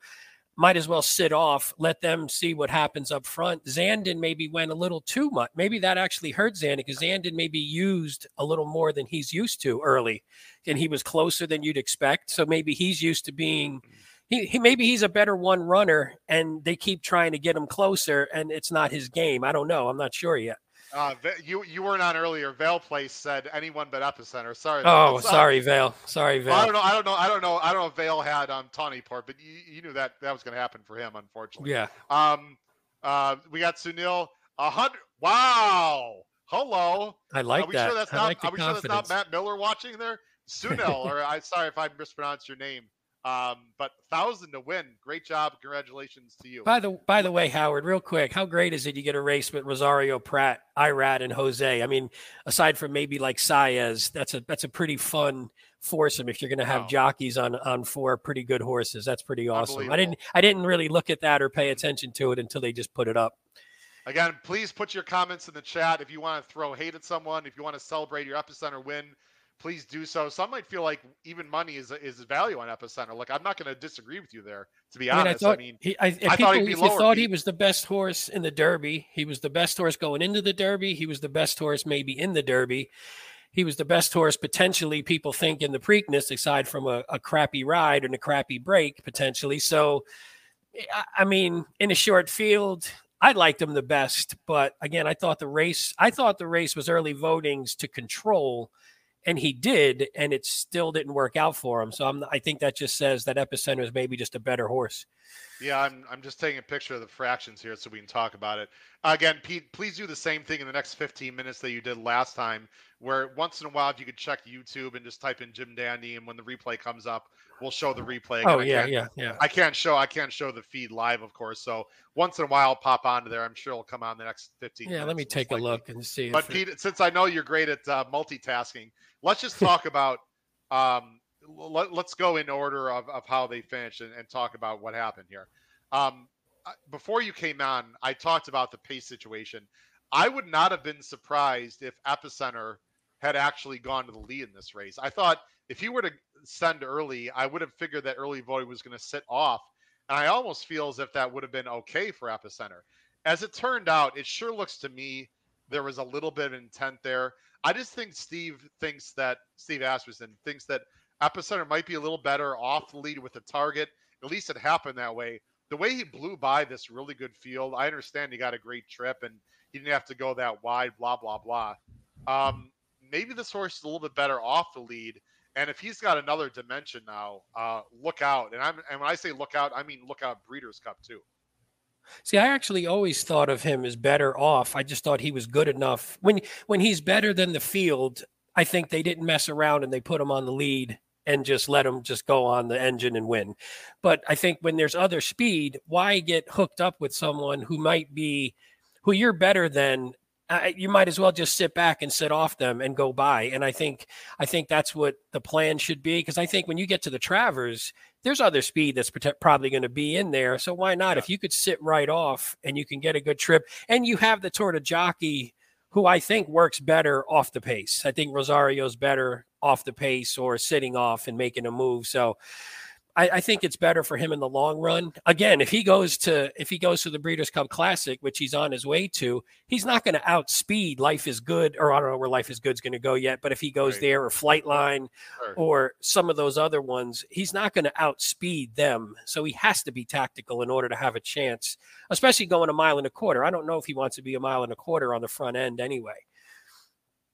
might as well sit off, let them see what happens up front. Zandon maybe went a little too much. Maybe that actually hurt Zandon because Zandon maybe used a little more than he's used to early, and he was closer than you'd expect. So maybe he's used to being he, he maybe he's a better one runner and they keep trying to get him closer and it's not his game. I don't know. I'm not sure yet. Uh, you you weren't on earlier. Vale Place said anyone but Epicenter. Sorry. Oh, sorry, Vale. Sorry, Well, I don't know. I don't know. I don't know. I don't know if Vale had um Tawny Port, but you, you knew that that was going to happen for him, unfortunately. Yeah. Um, uh, we got Sunil. A hundred. Wow. Hello. I like are we that. sure that's I not? like are we sure that's not. Matt Miller watching there? Sunil, or I sorry if I mispronounced your name. Um, but thousand to win. Great job. Congratulations to you. By the by the way, Howard, real quick, how great is it you get a race with Rosario Prat, Irad, and Jose? I mean, aside from maybe like Saez, that's a that's a pretty fun foursome if you're going to have Wow. jockeys on on four pretty good horses. That's pretty awesome. I didn't I didn't really look at that or pay attention to it until they just put it up. Again, please put your comments in the chat if you want to throw hate at someone, if you want to celebrate your epicenter win. Please do so. Some might feel like even money is is value on epicenter. Like I'm not going to disagree with you there. To be I mean, I honest, thought I mean, he, I, I thought people, he'd be you lower, thought he was the best horse in the Derby, he was the best horse going into the Derby. He was the best horse maybe in the Derby. He was the best horse potentially. People think in the Preakness, aside from a, a crappy ride and a crappy break potentially. So, I, I mean, in a short field, I liked him the best. But again, I thought the race, I thought the race was early votings to control and he did, and it still didn't work out for him. So I'm, I think that just says that Epicenter is maybe just a better horse. yeah, I'm I'm just taking a picture of the fractions here so we can talk about it. Again, Pete, please do the same thing in the next 15 minutes that you did last time. Where once in a while, if you could check YouTube and just type in Jim Dandy, and when the replay comes up, we'll show the replay. Again, Oh yeah, yeah, yeah. I can't show I can't show the feed live, of course. So once in a while, I'll pop onto there. I'm sure it'll come on the next 15. Yeah, let me take a look and see. But if it- Pete, since I know you're great at uh, multitasking, let's just talk about. Um, let, let's go in order of, of how they finished and, and talk about what happened here. Um, before you came on, I talked about the pace situation. I would not have been surprised if Epicenter had actually gone to the lead in this race. I thought if he were to send early, I would have figured that early voting was going to sit off. And I almost feel as if that would have been okay for Epicenter. As it turned out, it sure looks to me there was a little bit of intent there. I just think Steve thinks that Steve Asmussen thinks that Epicenter might be a little better off the lead with the target. At least it happened that way. The way he blew by this really good field, I understand he got a great trip and he didn't have to go that wide, blah, blah, blah. Um, maybe this horse is a little bit better off the lead. And if he's got another dimension now, uh, look out. And I'm and when I say look out, I mean look out Breeders' Cup too. See, I actually always thought of him as better off. I just thought he was good enough. When when he's better than the field, I think they didn't mess around and they put him on the lead and just let him just go on the engine and win. But I think when there's other speed, why get hooked up with someone who might be who you're better than uh, you might as well just sit back and sit off them and go by. And I think I think that's what the plan should be because I think when you get to the Travers, there's other speed that's probably going to be in there. So why not? Yeah. If you could sit right off and you can get a good trip, and you have the Tour de Jockey, who I think works better off the pace. I think Rosario's better off the pace or sitting off and making a move. So I, I, think it's better for him in the long run. Again, if he goes to if he goes to the Breeders' Cup Classic, which he's on his way to, he's not going to outspeed Life is Good, or I don't know where Life is Good's going to go yet. But if he goes right. there, or Flightline, sure. or some of those other ones, he's not going to outspeed them. So he has to be tactical in order to have a chance, especially going a mile and a quarter. I don't know if he wants to be a mile and a quarter on the front end anyway.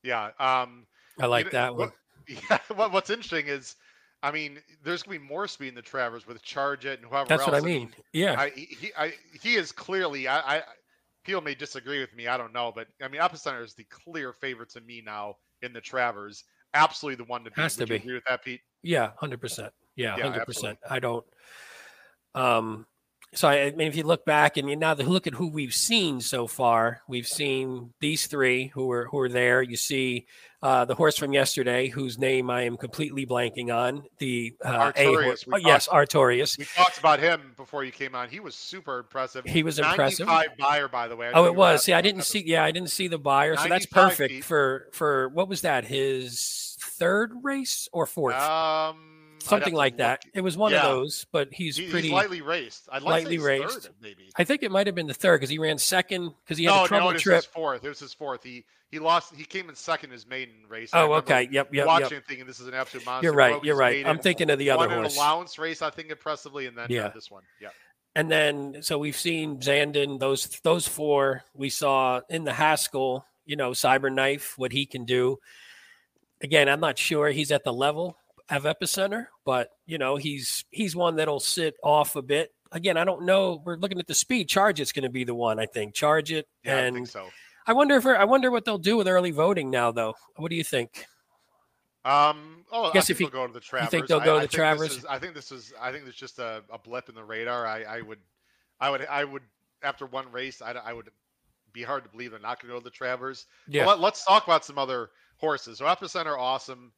Yeah, um, I like you know, that one. What, yeah, what, what's interesting is I mean, there's gonna be more speed in the Travers with Charge It and whoever. That's else. what I mean. Yeah, I, he I, he is clearly. I, I people may disagree with me. I don't know, but I mean, Epicenter is the clear favorite to me now in the Travers. Absolutely the one to beat. Has to Would be. agree with that, Pete? Yeah, hundred percent. Yeah, hundred yeah, percent. I don't. Um, so I, I, mean, if you look back and you now look at who we've seen so far, we've seen these three who are who are there. You see uh, the horse from yesterday, whose name I am completely blanking on. The uh, Artorias. Oh, yes, Artorias. We talked about him before you came on. He was super impressive. He was impressive. Beyer, by the way. Oh, it was. See, I didn't see. Yeah, I didn't see the Beyer. So that's perfect feet. for for what was that? His third race or fourth? Um something like that. It was one yeah. of those, but he's he, pretty he's lightly raced. I'd lightly raced, third, maybe. I think it might have been the third because he ran second because he had no, a trouble no, it trip. Was his fourth. It was his fourth. He he lost. He came in second his maiden race. Oh, okay. Yep. Yep. Watching yep. thinking this is an absolute monster. You're right. You're right. I'm thinking of the other. An allowance race, I think, impressively, and then uh, yeah. Uh, this one. Yeah. And then so we've seen Zandon. Those those four we saw in the Haskell. You know, Cyberknife, what he can do. Again, I'm not sure he's at the level of epicenter, but you know he's he's one that'll sit off a bit. Again, I don't know. We're looking at the speed. Charge it's going to be the one I think. Charge it, yeah, and I think so. I wonder if I wonder what they'll do with early voting now, though. What do you think? Um, oh, I guess I if you go to the Travers, think they'll go I, to the Travers? Is, I think this is. I think it's just a, a, blip in the radar. I, I would, I would, I would. After one race, I, I would be hard to believe they're not going to go to the Travers. Yeah. Let, us talk about some other horses. So Epicenter, awesome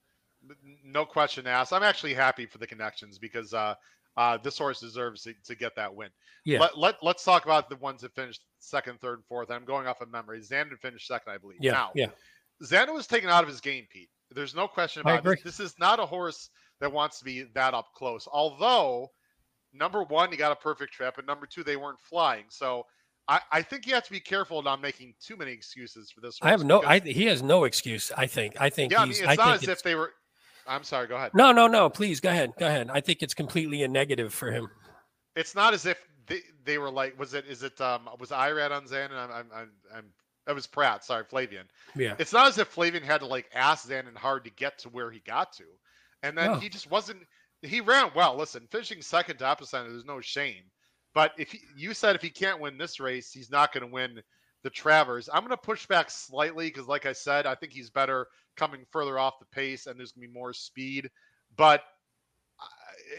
no question asked. I'm actually happy for the connections because uh, uh, this horse deserves to, to, get that win. Yeah. Let, let, let's talk about the ones that finished second, third, and fourth. I'm going off of memory. Zandon finished second, I believe. Yeah. Now, yeah. Zandon was taken out of his game, Pete. There's no question about it. This is not a horse that wants to be that up close. Although, number one, he got a perfect trip, and number two, they weren't flying. So I, I think you have to be careful not making too many excuses for this. I have no. I he has no excuse. I think. I think. Yeah, I mean, it's I not as if they were. I'm sorry. Go ahead. No, no, no. Please go ahead. Go ahead. I think it's completely a negative for him. It's not as if they, they were like. Was it? Is it? Um. Was Irad on Zan? And I'm. I'm. I'm. I'm that was Prat. Sorry, Flavien. Yeah. It's not as if Flavien had to like ask Zandon hard to get to where he got to, and then no. he just wasn't. He ran well. Listen, finishing second to Epicenter, there's no shame. But if he, you said if he can't win this race, he's not going to win the Travers. I'm going to push back slightly because, like I said, I think he's better coming further off the pace and there's going to be more speed. But uh,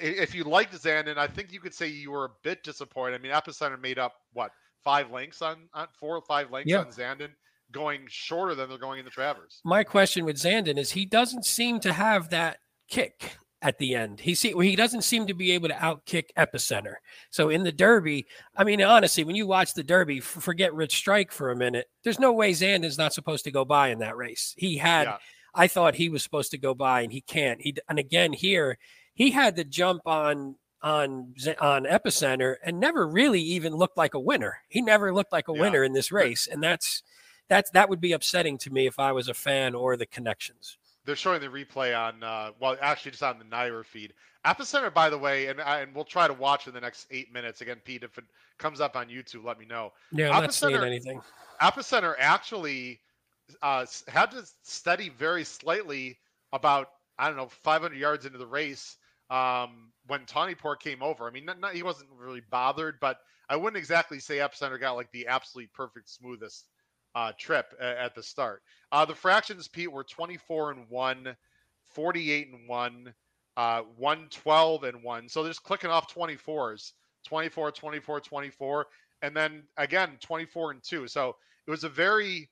if you liked Zandon, I think you could say you were a bit disappointed. I mean, Epicenter made up what five lengths on, on four or five lengths yeah. on Zandon, going shorter than they're going in the Travers. My question with Zandon is he doesn't seem to have that kick. At the end. He see he doesn't seem to be able to outkick Epicenter. So in the Derby, I mean, honestly, when you watch the Derby, forget Rich Strike for a minute. There's no way Zandon's not supposed to go by in that race. He had, yeah. I thought he was supposed to go by, and he can't. He and again here, he had to jump on on on Epicenter and never really even looked like a winner. He never looked like a yeah. winner in this race, and that's that's that would be upsetting to me if I was a fan or the connections they're showing the replay on uh, well actually just on the NYRA feed. Epicenter, by the way, and and we'll try to watch in the next eight minutes. Again, Pete, if it comes up on YouTube, let me know. Yeah, I'm Epicenter, not seeing anything. Epicenter actually uh, had to steady very slightly about I don't know 500 yards into the race um, when Tawny Port came over. I mean, not, not, he wasn't really bothered, but I wouldn't exactly say Epicenter got like the absolute perfect smoothest uh, trip at the start. Uh, the fractions, Pete, were 24 and 1, 48 and 1, uh, 112 and 1. So they're just clicking off 24s 24, 24, 24. And then again, 24 and 2. So it was a very,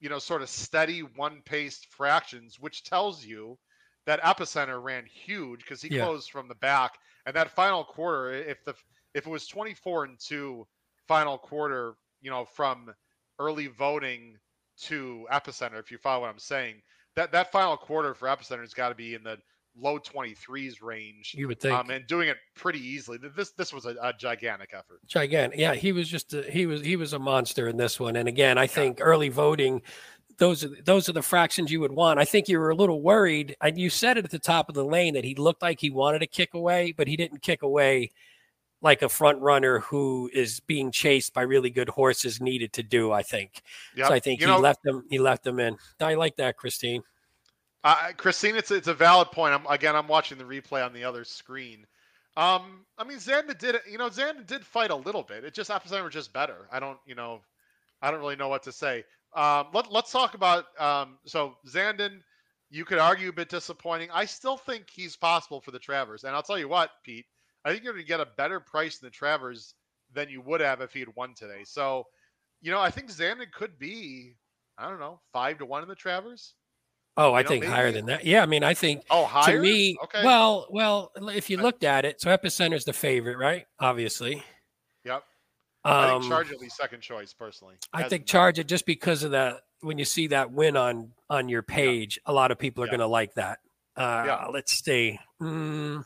you know, sort of steady one paced fractions, which tells you that epicenter ran huge because he yeah. closed from the back. And that final quarter, if the if it was 24 and 2 final quarter, you know, from early voting to Epicenter, if you follow what I'm saying. That that final quarter for Epicenter has got to be in the low 23s range. You would think, um, and doing it pretty easily. This this was a, a gigantic effort. Gigantic, yeah. He was just a, he was he was a monster in this one. And again, I think yeah. early voting. Those are those are the fractions you would want. I think you were a little worried. And you said it at the top of the lane that he looked like he wanted to kick away, but he didn't kick away like a front runner who is being chased by really good horses needed to do. I think. Yep. So I think you he know, left them. He left them in. I like that, Christine. Uh, Christine, it's it's a valid point. I'm again. I'm watching the replay on the other screen. Um, I mean, Zandon did you know Zandon did fight a little bit. It just opposite were just better. I don't you know, I don't really know what to say. Um, let let's talk about um. So Zandon, you could argue a bit disappointing. I still think he's possible for the Travers, and I'll tell you what, Pete. I think you're going to get a better price in the Travers than you would have if he had won today. So, you know, I think Zandon could be, I don't know, five to one in the Travers. Oh, I you know, think maybe. higher than that. Yeah, I mean, I think. Oh, higher. To me, okay. Well, well, if you looked at it, so Epicenter is the favorite, right? Obviously. Yep. I think um, Charge at least second choice personally. I think Charge it just because of that. When you see that win on on your page, yeah. a lot of people are yeah. going to like that. Uh, yeah. Let's see. Mm,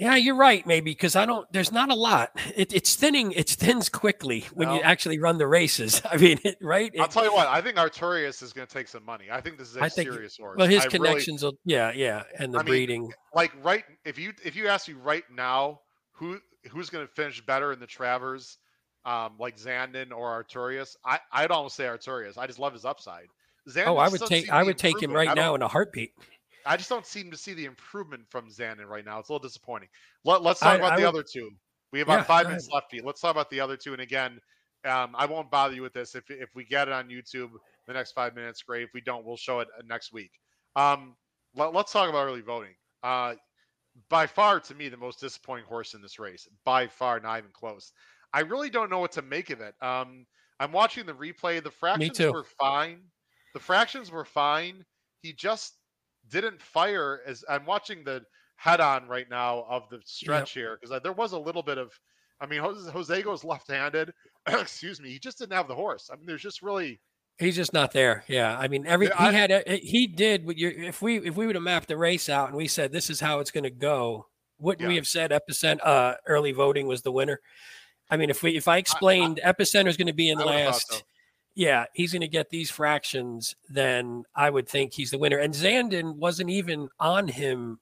yeah, you're right. Maybe because I don't. There's not a lot. It, it's thinning. It thins quickly when you actually run the races. I mean, it, right? I'll tell you what. I think Artorias is going to take some money. I think this is a I think, serious horse. Well, his I connections really, will. Yeah, yeah, and the I breeding. Mean, like right. If you if you ask me right now, who who's going to finish better in the Travers, um, like Zandon or Artorias? I I'd almost say Artorias. I just love his upside. Oh, I would take I would take him right now in a heartbeat. I just don't seem to see the improvement from Zandon right now. It's a little disappointing. Let, us talk I, about I the would, other two. We have about yeah, five minutes left. Pete. Let's talk about the other two. And again, um, I won't bother you with this. If if we get it on YouTube the next five minutes, great. If we don't, we'll show it uh, next week. Um, let, us talk about early voting. Uh, by far, to me, the most disappointing horse in this race. By far, not even close. I really don't know what to make of it. Um, I'm watching the replay. The fractions were fine. The fractions were fine. He just didn't fire as I'm watching the head on right now of the stretch yep. here because there was a little bit of, I mean, Jose, Jose goes left handed. Excuse me. He just didn't have the horse. I mean, there's just really. He's just not there. Yeah, I mean, every I, he had a, he did. If we if we would have mapped the race out and we said this is how it's going to go, wouldn't yeah. we have said Epicenter uh, early voting was the winner? I mean, if we if I explained I, I, Epicenter is going to be in last, yeah, he's going to get these fractions, then I would think he's the winner. And Zandon wasn't even on him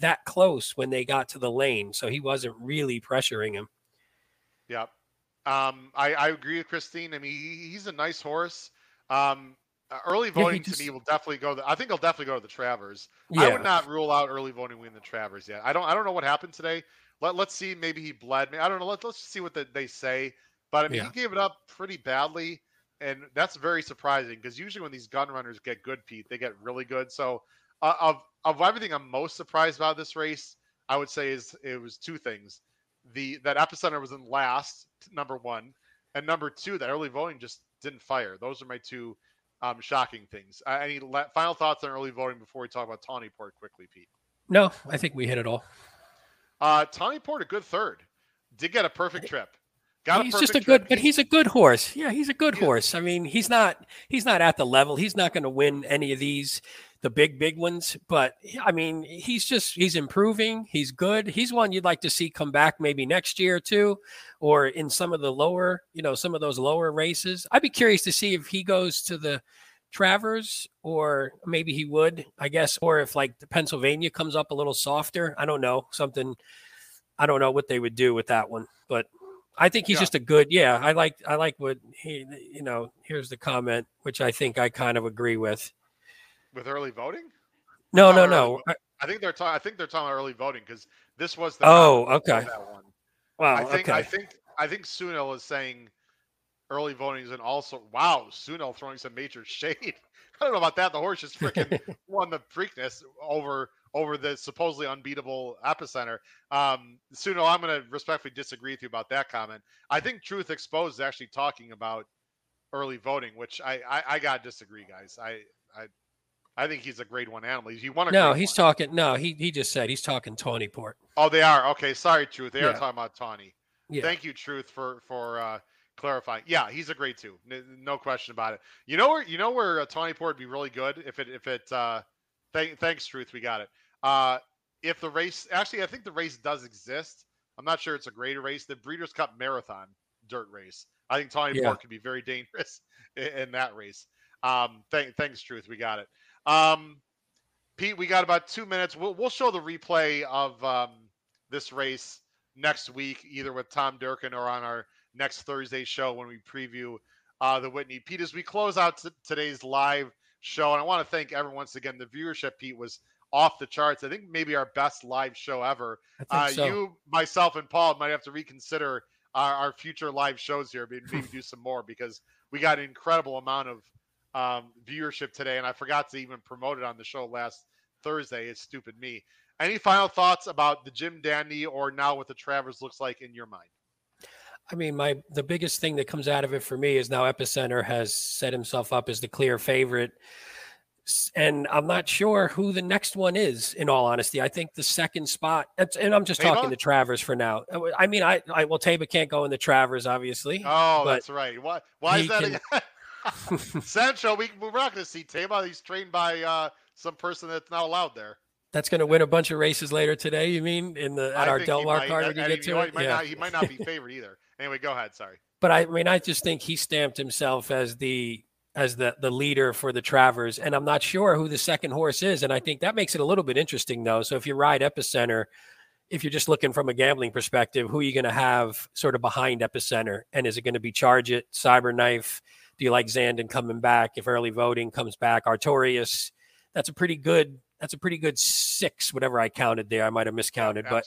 that close when they got to the lane, so he wasn't really pressuring him. Yep. Um, I, I agree with Christine. I mean, he, he's a nice horse. Um, uh, early voting yeah, just, to me will definitely go. The, I think he'll definitely go to the Travers. Yeah. I would not rule out early voting win the Travers yet. I don't. I don't know what happened today. Let Let's see. Maybe he bled me. I don't know. Let, let's see what the, they say. But I mean, yeah. he gave it up pretty badly and that's very surprising because usually when these gun runners get good, Pete, they get really good. So uh, of of everything I'm most surprised about this race, I would say is it was two things: the that epicenter was in last, number one, and number two, that early voting just didn't fire. Those are my two um, shocking things. Uh, any la- final thoughts on early voting before we talk about Tawny Port quickly, Pete? No, I think we hit it all. Uh, Tawny Port, a good third. Did get a perfect trip. Got he's a just a good, but he's a good horse. Yeah, he's a good Yeah. horse. I mean, he's not he's not at the level. He's not going to win any of these, the big big ones. But I mean, he's just he's improving. He's good. He's one you'd like to see come back maybe next year too, or in some of the lower, you know, some of those lower races. I'd be curious to see if he goes to the Travers or maybe he would, I guess, or if like the Pennsylvania comes up a little softer. I don't know something. I don't know what they would do with that one, but I think he's Yeah. just a good. Yeah, I like I like what he. You know, here's the comment, which I think I kind of agree with. with early voting. No, no, early no. I think they're talking. I think they're talking about early voting because this was the Oh, okay. That one. Wow. I think. okay. I think. I think Sunil is saying early voting is and also wow, Sunil throwing some major shade. I don't know about that. The horse just freaking won the Preakness over over the supposedly unbeatable epicenter. Um, Sunil, I'm going to respectfully disagree with you about that comment. I think Truth Exposed is actually talking about early voting, which I I, I got to disagree, guys. I I I think he's a grade one animal. He won a no, he's one. talking. No, he he just said he's talking Tawny Port. Oh, they are. Okay, sorry, Truth. They are talking about Tawny. Yeah. Thank you, Truth, for for uh, clarifying. Yeah, he's a grade two, N- no question about it. You know where you know where uh, Tawny Port would be really good if it if it. Uh, th- thanks, Truth. We got it. Uh, if the race actually, I think the race does exist. I'm not sure it's a grade race. The Breeders' Cup Marathon dirt race. I think Tawny Yeah. Port could be very dangerous in, in that race. Um, th- thanks, Truth. We got it. Um, Pete, we got about two minutes. We'll we'll show the replay of um, this race next week, either with Tom Durkin or on our next Thursday show when we preview uh, the Whitney. Pete, as we close out t- today's live show, and I want to thank everyone once again. The viewership, Pete, was off the charts. I think maybe our best live show ever. Uh, so. You, myself, and Paul might have to reconsider our, our future live shows here, maybe, maybe do some more because we got an incredible amount of um, viewership today, and I forgot to even promote it on the show last Thursday. It's stupid me. Any final thoughts about the Jim Dandy or now what the Travers looks like in your mind? I mean, my the biggest thing that comes out of it for me is now Epicenter has set himself up as the clear favorite. And I'm not sure who the next one is, in all honesty. I think the second spot, and I'm just talking to Travers for now. Uh, I mean, I, I well, Taiba can't go in the Travers, obviously. Oh, that's right. Why? Why is that? can-? Sancho, we, we're not going to see Taiba. He's trained by uh, some person that's not allowed there. That's going to win a bunch of races later today. You mean in the at I our Del Mar card uh, when you get to know, it? He might, Yeah. not, he might not be favored either. Anyway, go ahead. Sorry. but I mean, I just think he stamped himself as the as the the leader for the Travers, and I'm not sure who the second horse is, and I think that makes it a little bit interesting though. So if you ride Epicenter, if you're just looking from a gambling perspective, who are you going to have sort of behind Epicenter, and is it going to be Charge It, Cyberknife? Do you like Zandon coming back? If early voting comes back, Artorias, that's a pretty good. That's a pretty good six, whatever I counted there. I might have miscounted, but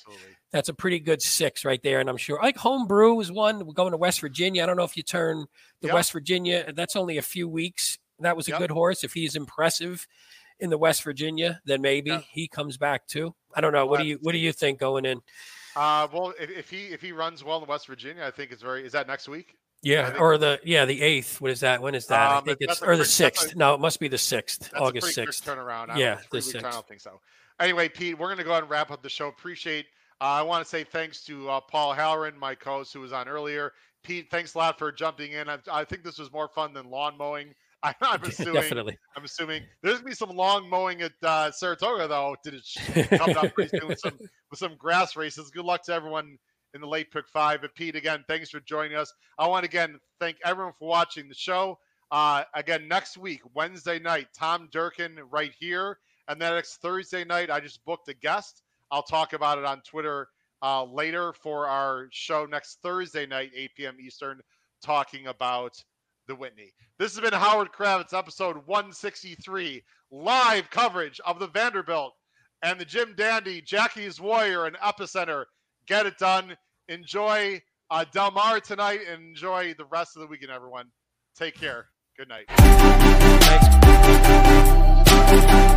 that's a pretty good six right there. And I'm sure like homebrew is one. We're going to West Virginia. I don't know if you turn the Yep. West Virginia. That's only a few weeks. That was a Yep. good horse. If he's impressive in the West Virginia, then maybe Yeah. he comes back too. I don't know. What do you What do you think going in? Uh, well, if, if he if he runs well in West Virginia, I think it's very. Is that next week? Yeah, or the yeah the eighth. What is that? When is that? I Um, think it's or the quick- sixth. No, it must be the sixth, August sixth. turnaround. I Yeah, the weeks, I don't think so. Anyway, Pete, we're going to go ahead and wrap up the show. Appreciate. Uh, I want to say thanks to uh, Paul Halloran, my co-host, who was on earlier. Pete, thanks a lot for jumping in. I, I think this was more fun than lawn mowing. I, I'm assuming. Definitely. I'm assuming there's gonna be some long mowing at uh, Saratoga though. Did it come up pretty soon with some with some grass races? Good luck to everyone in the late pick five. But Pete, again, thanks for joining us. I want to again thank everyone for watching the show. Uh, again, next week, Wednesday night, Tom Durkin right here, and then next Thursday night, I just booked a guest. I'll talk about it on Twitter uh, later for our show next Thursday night, 8 p.m. Eastern, talking about the Whitney. This has been Howard Kravets, episode 163, live coverage of the Vanderbilt and the Jim Dandy, Jackie's Warrior, and Epicenter. Get it done. Enjoy uh, Del Mar tonight and enjoy the rest of the weekend, everyone. Take care. Good night. Thanks.